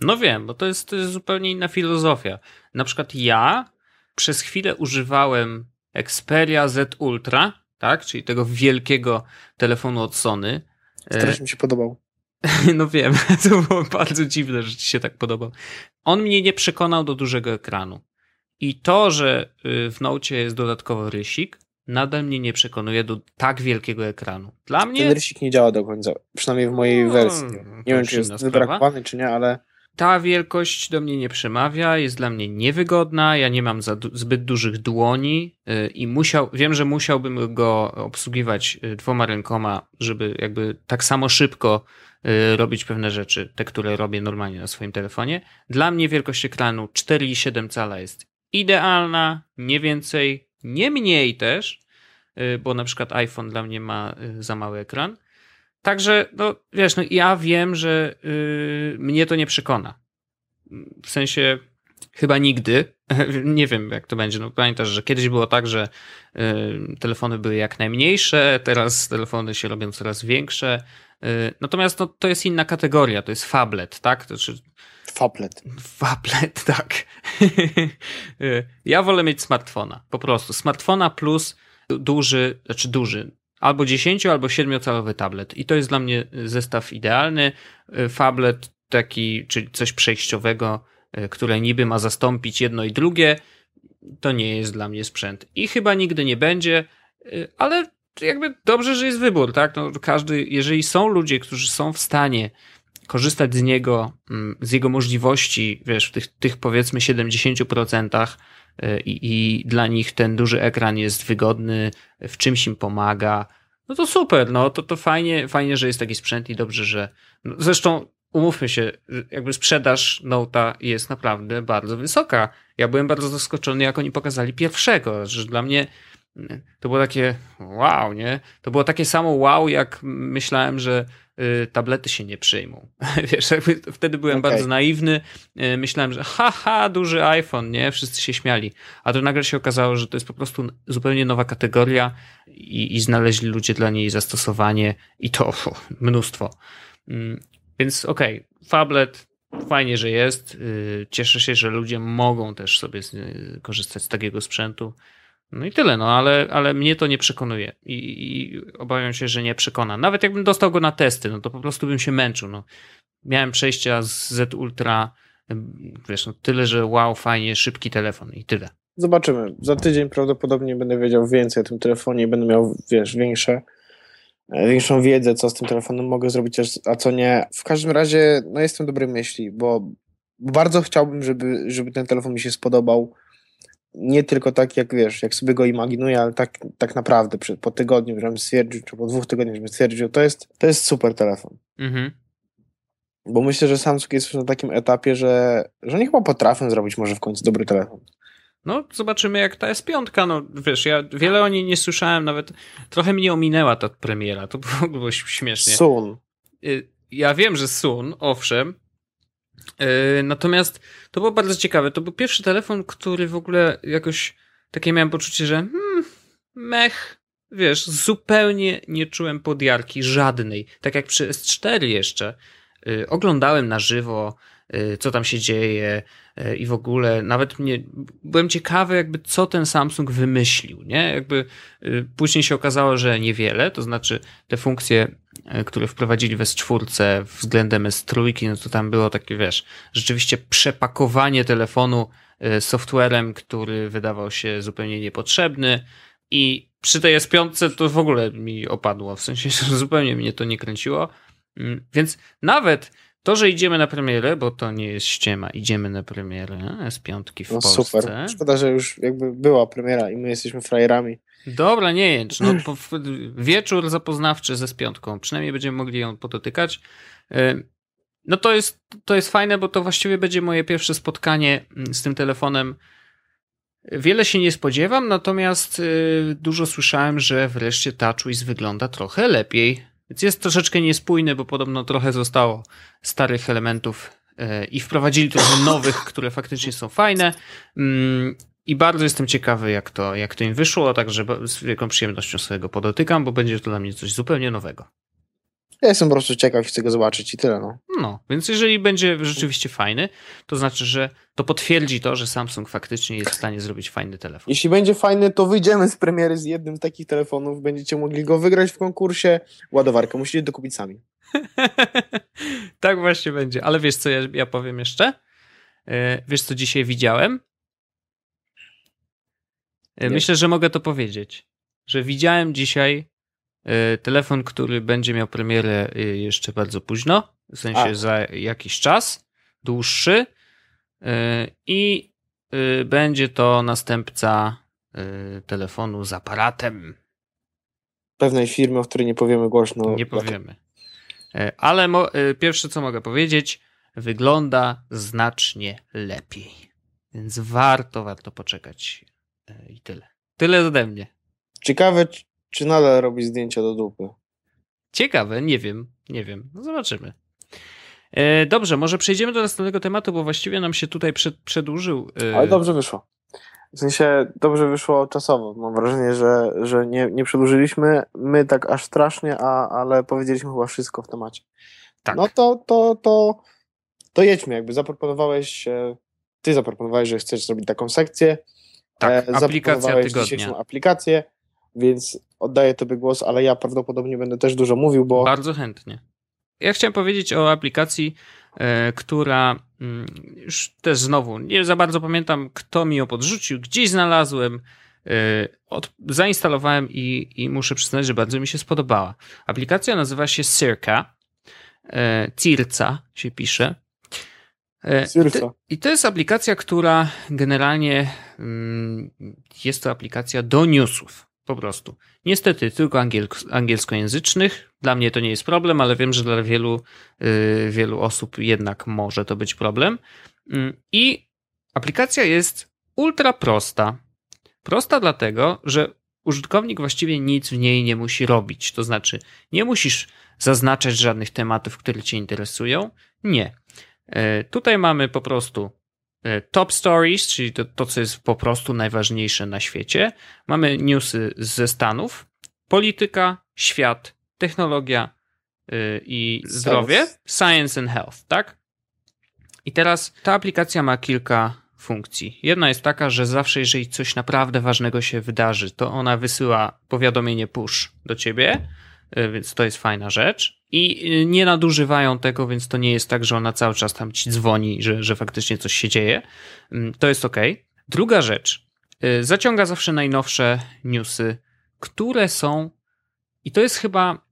No wiem, bo to jest, to jest zupełnie inna filozofia. Na przykład ja przez chwilę używałem Xperia Z Ultra, tak? Czyli tego wielkiego telefonu od Sony. Strasznie mi się podobał. No wiem, to było bardzo dziwne, że ci się tak podobał. On mnie nie przekonał do dużego ekranu. I to, że y, w Nocie jest dodatkowo rysik, nadal mnie nie przekonuje do tak wielkiego ekranu. Dla mnie... Ten rysik nie działa do końca, przynajmniej w mojej no, wersji. Nie wiem, czy jest wybrakowany, czy nie, ale... Ta wielkość do mnie nie przemawia, jest dla mnie niewygodna, ja nie mam zbyt dużych dłoni y, i musiał, wiem, że musiałbym go obsługiwać y, dwoma rękoma, żeby jakby tak samo szybko robić pewne rzeczy, te, które robię normalnie na swoim telefonie. Dla mnie wielkość ekranu 4,7 cala jest idealna, nie więcej, nie mniej też, y, bo na przykład iPhone dla mnie ma y, za mały ekran. Także, no wiesz, no ja wiem, że yy, mnie to nie przekona. W sensie chyba nigdy. nie wiem, jak to będzie. No pamiętasz, że kiedyś było tak, że yy, telefony były jak najmniejsze, teraz telefony się robią coraz większe. Yy, natomiast no, to jest inna kategoria, to jest fablet, tak? To znaczy, Fablet. Fablet, tak. ja wolę mieć smartfona, po prostu. Smartfona plus duży, znaczy duży, albo 10, albo 7-calowy tablet. I to jest dla mnie zestaw idealny. Fablet taki, czyli coś przejściowego, które niby ma zastąpić jedno i drugie, to nie jest dla mnie sprzęt. I chyba nigdy nie będzie, ale jakby dobrze, że jest wybór, tak? No, każdy, jeżeli są ludzie, którzy są w stanie korzystać z niego, mm, z jego możliwości, wiesz, w tych, tych powiedzmy 70% y, i, i dla nich ten duży ekran jest wygodny, w czymś im pomaga, no to super, no to, to fajnie, fajnie, że jest taki sprzęt i dobrze, że. No, zresztą umówmy się, jakby sprzedaż Note'a jest naprawdę bardzo wysoka. Ja byłem bardzo zaskoczony, jak oni pokazali pierwszego, że dla mnie to było takie wow, nie? To było takie samo wow, jak myślałem, że y, tablety się nie przyjmą. Wiesz, wtedy byłem okay. bardzo naiwny. Y, myślałem, że haha, duży iPhone, nie? Wszyscy się śmiali. A to nagle się okazało, że to jest po prostu zupełnie nowa kategoria i, i znaleźli ludzie dla niej zastosowanie i to mnóstwo. Mm, więc okej, okay, tablet fajnie, że jest. Y, cieszę się, że ludzie mogą też sobie korzystać z takiego sprzętu. No i tyle, no ale, ale mnie to nie przekonuje I, i obawiam się, że nie przekona. Nawet jakbym dostał go na testy, no to po prostu bym się męczył. No. Miałem przejścia z Z Ultra, wiesz, no tyle, że wow, fajnie, szybki telefon i tyle. Zobaczymy. Za tydzień prawdopodobnie będę wiedział więcej o tym telefonie i będę miał, wiesz, większe, e, większą wiedzę, co z tym telefonem mogę zrobić, a co nie. W każdym razie, no jestem dobrej myśli, bo bardzo chciałbym, żeby, żeby ten telefon mi się spodobał nie tylko tak, jak wiesz, jak sobie go imaginuję, ale tak, tak naprawdę po tygodniu, żebym stwierdził, czy po dwóch tygodniach, żebym stwierdził, to jest, to jest super telefon. Mhm. Bo myślę, że Samsung jest już na takim etapie, że, że oni chyba potrafią zrobić może w końcu dobry telefon. No, zobaczymy jak ta jest piątka. No, wiesz, ja wiele o niej nie słyszałem, nawet trochę mnie ominęła ta premiera. To było śmiesznie. Sun. Y, ja wiem, że Sun, owszem, natomiast to było bardzo ciekawe. To był pierwszy telefon, który w ogóle jakoś takie miałem poczucie, że hmm, mech, wiesz, zupełnie nie czułem podjarki żadnej. Tak jak przy S4 jeszcze. Yy, oglądałem na żywo, co tam się dzieje i w ogóle nawet mnie, byłem ciekawy jakby co ten Samsung wymyślił, nie? Jakby później się okazało, że niewiele, to znaczy te funkcje które wprowadzili w S4 względem S3, no to tam było takie, wiesz, rzeczywiście przepakowanie telefonu softwarem, który wydawał się zupełnie niepotrzebny i przy tej S5 to w ogóle mi opadło, w sensie zupełnie mnie to nie kręciło, mm, więc nawet to, że idziemy na premierę, bo to nie jest ściema, idziemy na premierę S5 w no, Polsce. Super. Szkoda, że już jakby była premiera i my jesteśmy frajerami. Dobra, nie jęcz. No, wieczór zapoznawczy ze spiątką. Przynajmniej będziemy mogli ją podotykać. Y, no to jest, to jest fajne, bo to właściwie będzie moje pierwsze spotkanie mm, z tym telefonem. Wiele się nie spodziewam, natomiast y, dużo słyszałem, że wreszcie TouchWiz wygląda trochę lepiej. Więc jest troszeczkę niespójny, bo podobno trochę zostało starych elementów y, i wprowadzili trochę nowych, które faktycznie są fajne. Mm, I bardzo jestem ciekawy, jak to, jak to im wyszło, także z wielką przyjemnością sobie go podotykam, bo będzie to dla mnie coś zupełnie nowego. Ja jestem po prostu ciekaw, chcę go zobaczyć i tyle. No. no, więc jeżeli będzie rzeczywiście fajny, to znaczy, że to potwierdzi to, że Samsung faktycznie jest w stanie zrobić fajny telefon. Jeśli będzie fajny, to wyjdziemy z premiery z jednym z takich telefonów, będziecie mogli go wygrać w konkursie. Ładowarkę musicie dokupić sami. tak właśnie będzie. Ale wiesz, co ja, ja powiem jeszcze? E, wiesz, co dzisiaj widziałem? E, Nie. Myślę, że mogę to powiedzieć. Że widziałem dzisiaj telefon, który będzie miał premierę jeszcze bardzo późno, w sensie A. za jakiś czas, dłuższy. I będzie to następca telefonu z aparatem. Pewnej firmy, o której nie powiemy głośno. Nie powiemy. E, ale e, pierwsze, co mogę powiedzieć, wygląda znacznie lepiej. Więc warto, warto poczekać. E, I tyle. Tyle ode mnie. Ciekawe, czy nadal robi zdjęcia do dupy. Ciekawe, nie wiem, nie wiem. No zobaczymy. Dobrze, może przejdziemy do następnego tematu, bo właściwie nam się tutaj przed, przedłużył. Ale dobrze wyszło. W sensie dobrze wyszło czasowo. Mam wrażenie, że, że nie, nie przedłużyliśmy my tak aż strasznie, a, ale powiedzieliśmy chyba wszystko w temacie. Tak. No to, to, to, to jedźmy. Jakby zaproponowałeś, ty zaproponowałeś, że chcesz zrobić taką sekcję. Tak, e, aplikacja tygodnia. aplikację, więc oddaję tobie głos, ale ja prawdopodobnie będę też dużo mówił, bo... Bardzo chętnie. Ja chciałem powiedzieć o aplikacji, e, która mm, już też znowu nie za bardzo pamiętam, kto mi ją podrzucił, gdzieś znalazłem, e, od, zainstalowałem i, i muszę przyznać, że bardzo mi się spodobała. Aplikacja nazywa się Circa. E, Circa się pisze. Circa. I to jest aplikacja, która generalnie mm, jest to aplikacja do newsów. Po prostu. Niestety tylko angielskojęzycznych. Dla mnie to nie jest problem, ale wiem, że dla wielu, yy, wielu osób jednak może to być problem. Yy, I aplikacja jest ultra prosta. Prosta dlatego, że użytkownik właściwie nic w niej nie musi robić. To znaczy, nie musisz zaznaczać żadnych tematów, które Cię interesują. Nie. Yy, tutaj mamy po prostu E, top Stories, czyli to, to, co jest po prostu najważniejsze na świecie. Mamy newsy ze Stanów, polityka, świat, technologia yy, i zdrowie, science and health, tak? I teraz ta aplikacja ma kilka funkcji. Jedna jest taka, że zawsze, jeżeli coś naprawdę ważnego się wydarzy, to ona wysyła powiadomienie push do ciebie E, więc to jest fajna rzecz. I e, nie nadużywają tego, więc to nie jest tak, że ona cały czas tam ci dzwoni, że, że faktycznie coś się dzieje. Mm, to jest ok. Druga rzecz. E, zaciąga zawsze najnowsze newsy, które są, i to jest chyba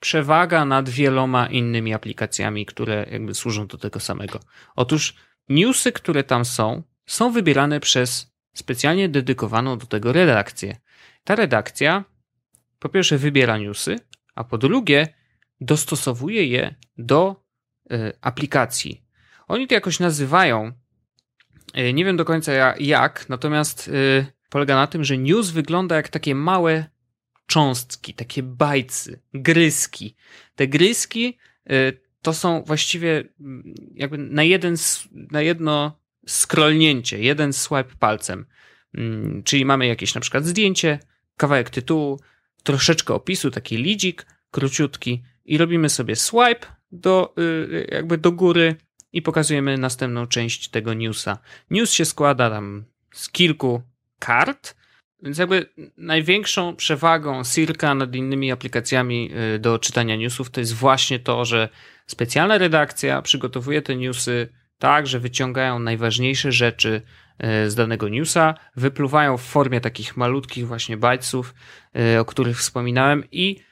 przewaga nad wieloma innymi aplikacjami, które jakby służą do tego samego. Otóż newsy, które tam są, są wybierane przez specjalnie dedykowaną do tego redakcję. Ta redakcja po pierwsze wybiera newsy, a po drugie dostosowuje je do y, aplikacji. Oni to jakoś nazywają, y, nie wiem do końca jak, natomiast y, polega na tym, że news wygląda jak takie małe cząstki, takie bajcy, gryski. Te gryski to są właściwie jakby na, jeden, na jedno scrollnięcie, jeden swipe palcem. Mm, czyli mamy jakieś na przykład zdjęcie, kawałek tytułu, troszeczkę opisu, taki lidzik króciutki i robimy sobie swipe do, y, jakby do góry i pokazujemy następną część tego newsa. News się składa tam z kilku kart, więc jakby największą przewagą Circa nad innymi aplikacjami y, do czytania newsów to jest właśnie to, że specjalna redakcja przygotowuje te newsy tak, że wyciągają najważniejsze rzeczy y, z danego newsa, wypluwają w formie takich malutkich właśnie bajców, o których wspominałem i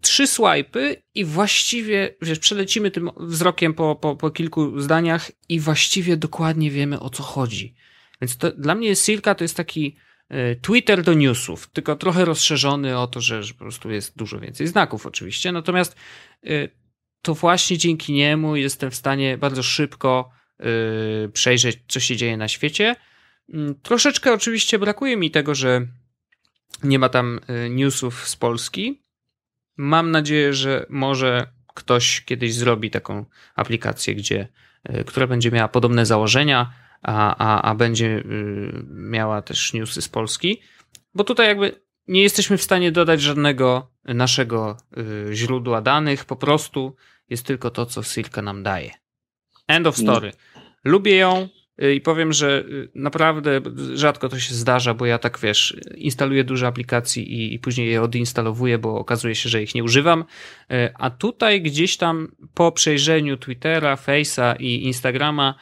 trzy swipy i właściwie, wiesz, przelecimy tym wzrokiem po, po, po kilku zdaniach i właściwie dokładnie wiemy o co chodzi. Więc to, dla mnie Silka to jest taki y, Twitter do newsów, tylko trochę rozszerzony o to, że, że po prostu jest dużo więcej znaków oczywiście, natomiast y, to właśnie dzięki niemu jestem w stanie bardzo szybko y, przejrzeć, co się dzieje na świecie. Mm, troszeczkę oczywiście brakuje mi tego, że nie ma tam newsów z Polski, Mam nadzieję, że może ktoś kiedyś zrobi taką aplikację, gdzie, e, która będzie miała podobne założenia, a, a, a będzie y, miała też newsy z Polski, bo tutaj jakby nie jesteśmy w stanie dodać żadnego naszego y, źródła danych, po prostu jest tylko to, co Silka nam daje. End of story. Lubię ją i powiem, że y, naprawdę rzadko to się zdarza, bo ja tak wiesz, instaluję dużo aplikacji i, i później je odinstalowuję, bo okazuje się, że ich nie używam. Y, a tutaj gdzieś tam po przejrzeniu Twittera, Face'a i Instagrama,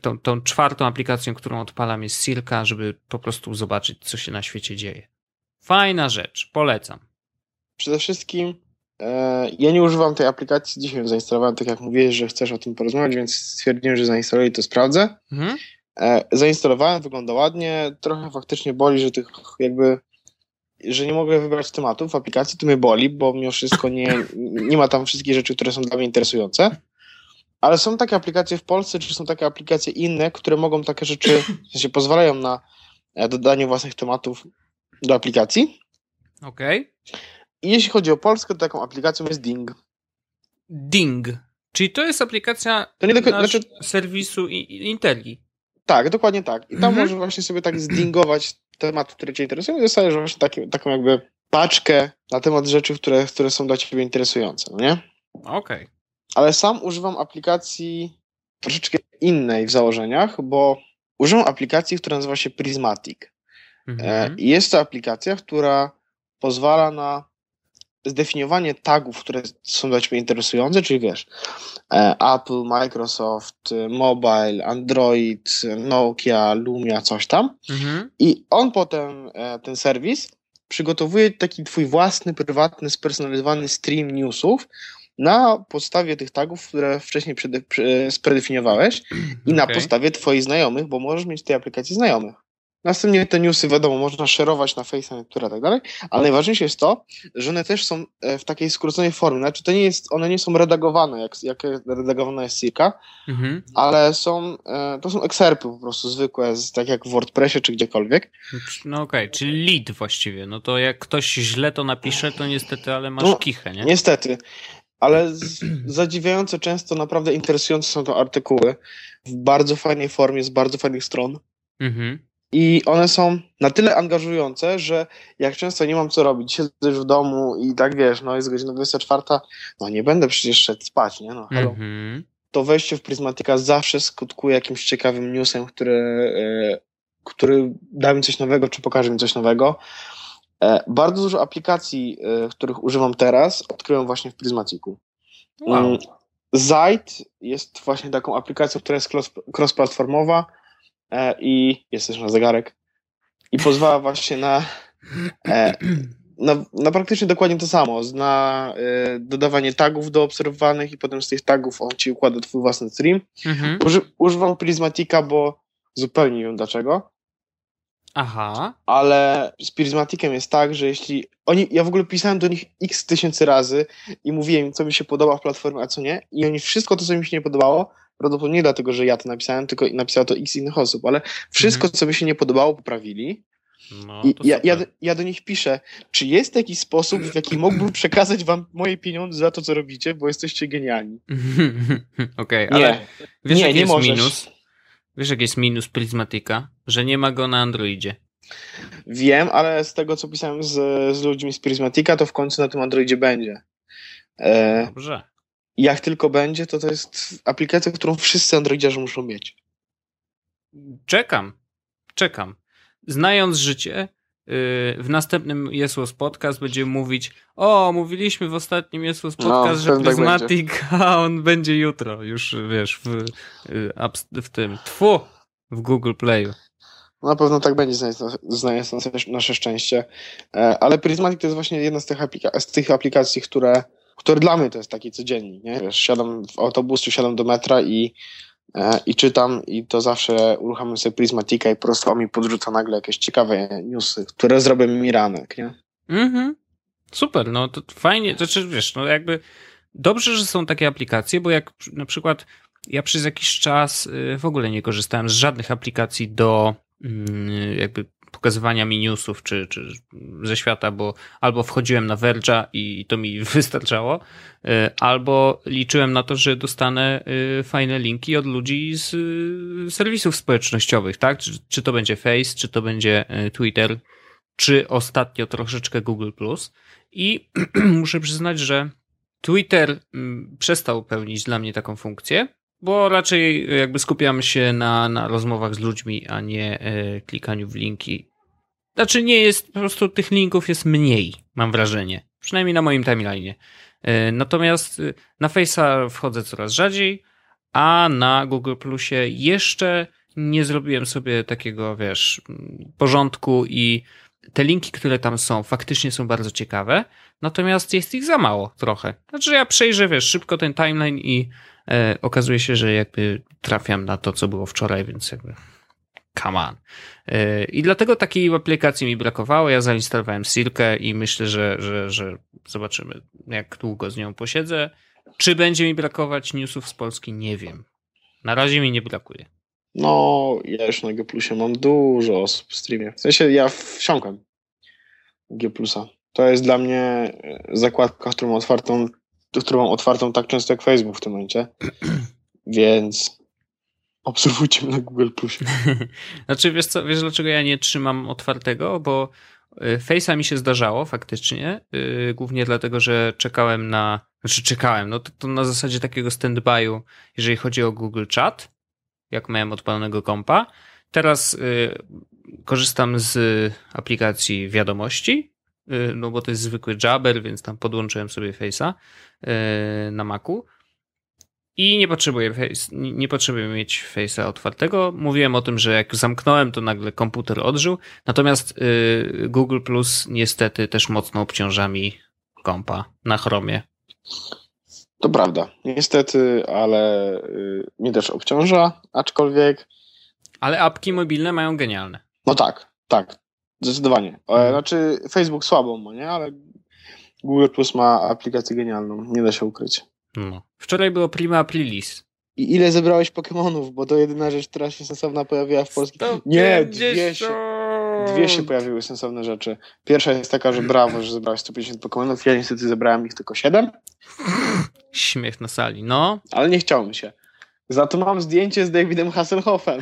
tą, tą czwartą aplikacją, którą odpalam jest Silka, żeby po prostu zobaczyć, co się na świecie dzieje. Fajna rzecz, polecam. Przede wszystkim ja nie używam tej aplikacji, dzisiaj ją zainstalowałem, tak jak mówiłeś, że chcesz o tym porozmawiać, więc stwierdziłem, że zainstaluję i to sprawdzę. Mhm. E, zainstalowałem, wygląda ładnie, trochę faktycznie boli, że tych jakby że nie mogę wybrać tematów w aplikacji, to mnie boli, bo mimo wszystko nie, nie ma tam wszystkich rzeczy, które są dla mnie interesujące. Ale są takie aplikacje w Polsce, czy są takie aplikacje inne, które mogą takie rzeczy, w sensie pozwalają na e, dodanie własnych tematów do aplikacji. Okej. Okay. I jeśli chodzi o Polskę, to taką aplikacją jest Ding. Ding. Czyli to jest aplikacja to nie tylko, znaczy, serwisu Inteli. Tak, dokładnie tak. I tam mhm. możesz właśnie sobie tak zdingować tematy, które cię interesują i dostajesz właśnie taki, taką jakby paczkę na temat rzeczy, które, które są dla ciebie interesujące, no nie? Okej. Okay. Ale sam używam aplikacji troszeczkę innej w założeniach, bo używam aplikacji, która nazywa się Prismatic. Mhm. E, jest to aplikacja, która pozwala na zdefiniowanie tagów, które są dla Ciebie interesujące, czyli wiesz, e, Apple, Microsoft, Mobile, Android, Nokia, Lumia, coś tam. Mhm. I on potem, e, ten serwis, przygotowuje taki Twój własny, prywatny, spersonalizowany stream newsów na podstawie tych tagów, które wcześniej spredefiniowałeś i na podstawie Twoich znajomych, bo możesz mieć w tej aplikacji znajomych. Następnie te newsy, wiadomo, można szerować na Face'a, które i tak dalej, ale najważniejsze jest to, że one też są e, w takiej skróconej formie. Znaczy, to nie jest, one nie są redagowane, jak, jak redagowana jest Sika, mhm. ale są, e, to są ekserpy po prostu zwykłe, tak jak w WordPressie czy gdziekolwiek. No okej, okay, czyli lead właściwie. No to jak ktoś źle to napisze, to niestety, ale masz no, kichę, nie? Niestety. Ale z, zadziwiająco często naprawdę interesujące są to artykuły w bardzo fajnej formie, z bardzo fajnych stron. Mhm. I one są na tyle angażujące, że jak często nie mam co robić, siedzę już w domu i tak wiesz, no jest godzina 24, no nie będę przecież szedł spać, nie? No hello. Mm -hmm. To wejście w Prismatika zawsze skutkuje jakimś ciekawym newsem, który, e, który da mi coś nowego, czy pokaże mi coś nowego. E, bardzo dużo aplikacji, e, których używam teraz, odkryłem właśnie w Prismatiku. Wow. Mm, Zite jest właśnie taką aplikacją, która jest cross-platformowa e, i jest też na zegarek i pozwala właśnie na, e, na, na, praktycznie dokładnie to samo, na e, dodawanie tagów do obserwowanych i potem z tych tagów on ci układa twój własny stream. Mhm. Uży, używam Prismatika, bo zupełnie nie wiem dlaczego. Aha. Ale z Prismaticem jest tak, że jeśli oni, ja w ogóle pisałem do nich x tysięcy razy i mówiłem co mi się podoba w platformie, a co nie, i oni wszystko to, co mi się nie podobało, prawdopodobnie nie dlatego, że ja to napisałem, tylko napisało to x innych osób, ale wszystko, mhm. co mi się nie podobało, poprawili. No, I ja, ja, ja, do nich piszę, czy jest jakiś sposób, w jaki mógłbym przekazać wam moje pieniądze za to, co robicie, bo jesteście genialni. Okej, okay, ale wiesz, nie, jaki nie jest możesz. minus? Wiesz, jaki jest minus Prismatika? Że nie ma go na Androidzie. Wiem, ale z tego, co pisałem z, z ludźmi z Prismatika, to w końcu na tym Androidzie będzie. E, Dobrze. Jak tylko będzie, to to jest aplikacja, którą wszyscy Androidziarze muszą mieć. Czekam. Czekam. Znając życie, w następnym Jesus Podcast będziemy mówić o, mówiliśmy w ostatnim Jesus no, Podcast, no, że Prismatic, tak a on będzie jutro, już wiesz, w, y, w tym, tfu, w Google Playu. Na pewno tak będzie, znając nasze szczęście. E, ale Prismatic to jest właśnie jedna z tych, aplika z tych aplikacji, które, które dla mnie to jest taki codziennik. Nie? Wiesz, siadam w autobus, siadam do metra i i czytam i to zawsze uruchamiam sobie Prismatika i po prostu mi podrzuca nagle jakieś ciekawe newsy, które zrobią mi ranek, nie? Mhm. Super, no to fajnie, znaczy wiesz, no jakby dobrze, że są takie aplikacje, bo jak na przykład ja przez jakiś czas y, w ogóle nie korzystałem z żadnych aplikacji do mm, jakby pokazywania mi newsów czy, czy ze świata, bo albo wchodziłem na Verge'a i to mi wystarczało, e, albo liczyłem na to, że dostanę e, fajne linki od ludzi z serwisów społecznościowych, tak? Czy, czy to będzie Face, czy to będzie Twitter, czy ostatnio troszeczkę Google+. I muszę przyznać, że Twitter mm, przestał pełnić dla mnie taką funkcję, bo raczej jakby skupiamy się na, na rozmowach z ludźmi, a nie e, klikaniu w linki. Znaczy nie jest, po prostu tych linków jest mniej, mam wrażenie. Przynajmniej na moim timeline'ie. E, natomiast e, na Face'a wchodzę coraz rzadziej, a na Google Plusie jeszcze nie zrobiłem sobie takiego, wiesz, porządku i te linki, które tam są, faktycznie są bardzo ciekawe, natomiast jest ich za mało trochę. Znaczy ja przejrzę, wiesz, szybko ten timeline i okazuje się, że jakby trafiam na to, co było wczoraj, więc jakby come on. E, I dlatego takiej aplikacji mi brakowało. Ja zainstalowałem Silkę i myślę, że, że, że zobaczymy, jak długo z nią posiedzę. Czy będzie mi brakować newsów z Polski? Nie wiem. Na razie mi nie brakuje. No, ja już na G Plusie mam dużo osób w streamie. W sensie ja wsiąkłem G. To jest dla mnie e, zakładka, którą otwartą, którą mam otwartą tak często jak Facebook w tym momencie. Więc obserwujcie mnie na Google Plusie. znaczy, wiesz co, wiesz dlaczego ja nie trzymam otwartego? Bo e, Face'a mi się zdarzało faktycznie, yy, głównie dlatego, że czekałem na, znaczy czekałem, no to, to na zasadzie takiego stand-by'u, jeżeli chodzi o Google Chat, jak miałem odpalonego kompa. Teraz y, korzystam z aplikacji wiadomości, y, no bo to jest zwykły Jabber, więc tam podłączyłem sobie Face'a y, na Macu. I nie potrzebuję, face, nie potrzebuję mieć Face'a otwartego. Mówiłem o tym, że jak zamknąłem, to nagle komputer odżył. Natomiast y, Google Plus niestety też mocno obciąża mi kompa na Chromie. To prawda, niestety, ale y, mnie też obciąża, aczkolwiek. Ale apki mobilne mają genialne. No tak, tak, zdecydowanie. Mhm. Znaczy, Facebook słabą ma, nie? Ale Google Plus ma aplikację genialną, nie da się ukryć. No. Wczoraj było Prima Aprilis. I ile zebrałeś Pokémonów? Bo to jedyna rzecz, która się sensowna pojawiła w polskim. Nie, dwie się, dwie się pojawiły sensowne rzeczy. Pierwsza jest taka, że brawo, że zebrałeś 150 Pokémonów. Ja niestety zebrałem ich tylko 7. Śmiech na sali, no. Ale nie chciało mi się. Za to mam zdjęcie z Davidem Hasselhoffem.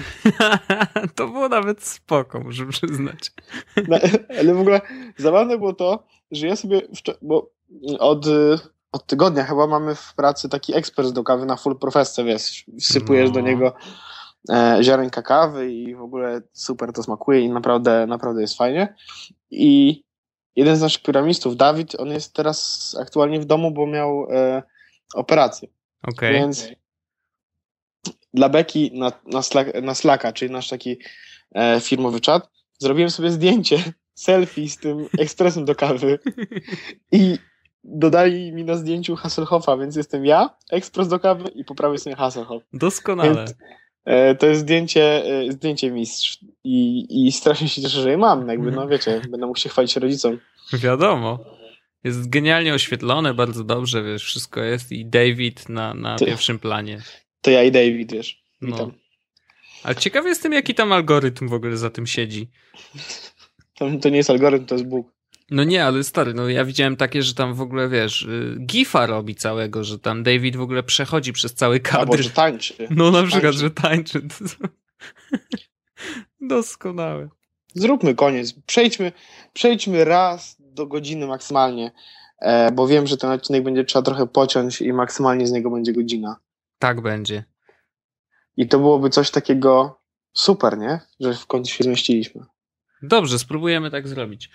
to było nawet spoko, muszę przyznać. No, ale w ogóle zabawne było to, że ja sobie, bo od, od tygodnia chyba mamy w pracy taki ekspres do kawy na full profesce, wiesz, wsypujesz no. do niego e, ziarenka kawy i w ogóle super to smakuje i naprawdę, naprawdę jest fajnie. I jeden z naszych piramistów, Dawid, on jest teraz aktualnie w domu, bo miał e, operację. Okay. Więc dla Beki na, na, Slack, na Slacka, czyli nasz taki e, firmowy czat, zrobiłem sobie zdjęcie, selfie z tym ekspresem do kawy i dodali mi na zdjęciu Hasselhoffa, więc jestem ja, ekspres do kawy i po prawej stronie Hasselhoff. Doskonale. Więc, e, to jest zdjęcie, e, zdjęcie mistrz i, i strasznie się cieszę, że je mam. Jakby, no wiecie, będę mógł się chwalić rodzicom. Wiadomo. Jest genialnie oświetlone, bardzo dobrze, wiesz, wszystko jest i David na, na pierwszym planie. To ja i David, wiesz. No. Witam. No. Ale ciekawy jestem, jaki tam algorytm w ogóle za tym siedzi. To, nie jest algorytm, to jest Bóg. No nie, ale stary, no ja widziałem takie, że tam w ogóle, wiesz, y, gifa robi całego, że tam David w ogóle przechodzi przez cały kadr. Albo, że tańczy. No na przykład, tańczy. że tańczy. Doskonałe. Zróbmy koniec. Przejdźmy, przejdźmy raz do godziny maksymalnie, e, bo wiem, że ten odcinek będzie trzeba trochę pociąć i maksymalnie z niego będzie godzina. Tak będzie. I to byłoby coś takiego super, nie? Że w końcu się zmieściliśmy. Dobrze, spróbujemy tak zrobić.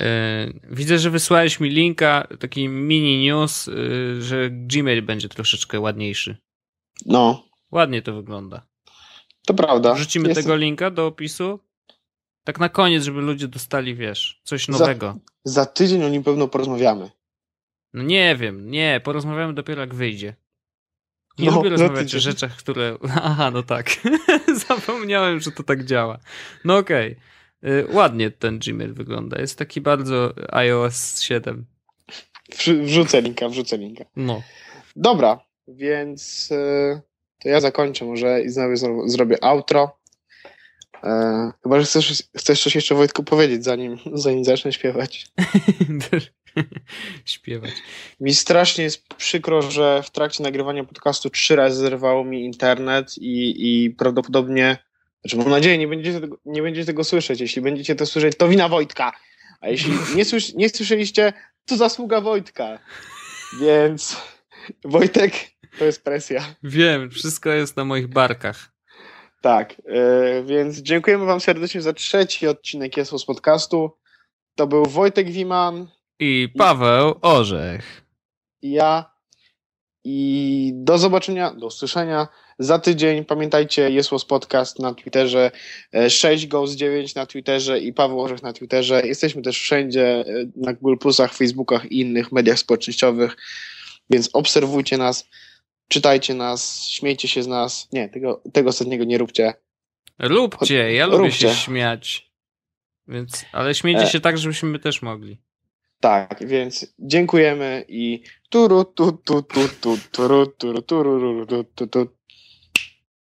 E, widzę, że wysłałeś mi linka, taki mini news, e, że Gmail będzie troszeczkę ładniejszy. No. Ładnie to wygląda. To prawda. Wrzucimy Jestem... tego linka do opisu. Tak na koniec, żeby ludzie dostali, wiesz, coś nowego. Za, za tydzień o nim pewno porozmawiamy. No nie wiem, nie, porozmawiamy dopiero jak wyjdzie. Nie no, lubię rozmawiać o rzeczach, które. Aha, no tak. Zapomniałem, że to tak działa. No okej. Okay. Ładnie ten Gmail wygląda. Jest taki bardzo iOS 7. Wrzucę linka, wrzucę linka. No. Dobra, więc y, to ja zakończę może i znowu zrobię outro. E, chyba, że chcesz, chcesz coś jeszcze Wojtku powiedzieć, zanim, zanim zacznę śpiewać. śpiewać. Mi strasznie jest przykro, że w trakcie nagrywania podcastu trzy razy zerwało mi internet i, i prawdopodobnie, znaczy mam nadzieję, nie będziecie, tego, nie będziecie tego słyszeć. Jeśli będziecie to słyszeć, to wina Wojtka. A jeśli nie, słysz, nie słyszeliście, to zasługa Wojtka. Więc Wojtek, to jest presja. Wiem, wszystko jest na moich barkach. Tak, yy, więc dziękujemy Wam serdecznie za trzeci odcinek Jest z podcastu. To był Wojtek Wiman. I Paweł Orzech. Ja. I do zobaczenia, do usłyszenia za tydzień. Pamiętajcie, jest podcast na Twitterze, 6 Goes 9 na Twitterze i Paweł Orzech na Twitterze. Jesteśmy też wszędzie na Google Plusach, Facebookach i innych mediach społecznościowych, więc obserwujcie nas, czytajcie nas, śmiejcie się z nas. Nie, tego, tego ostatniego nie róbcie. Róbcie, ja lubię róbcie. się śmiać. Więc, ale śmiejcie się tak, żebyśmy też mogli. Tak, więc dziękujemy i turu tu tu tu tu turu tu tu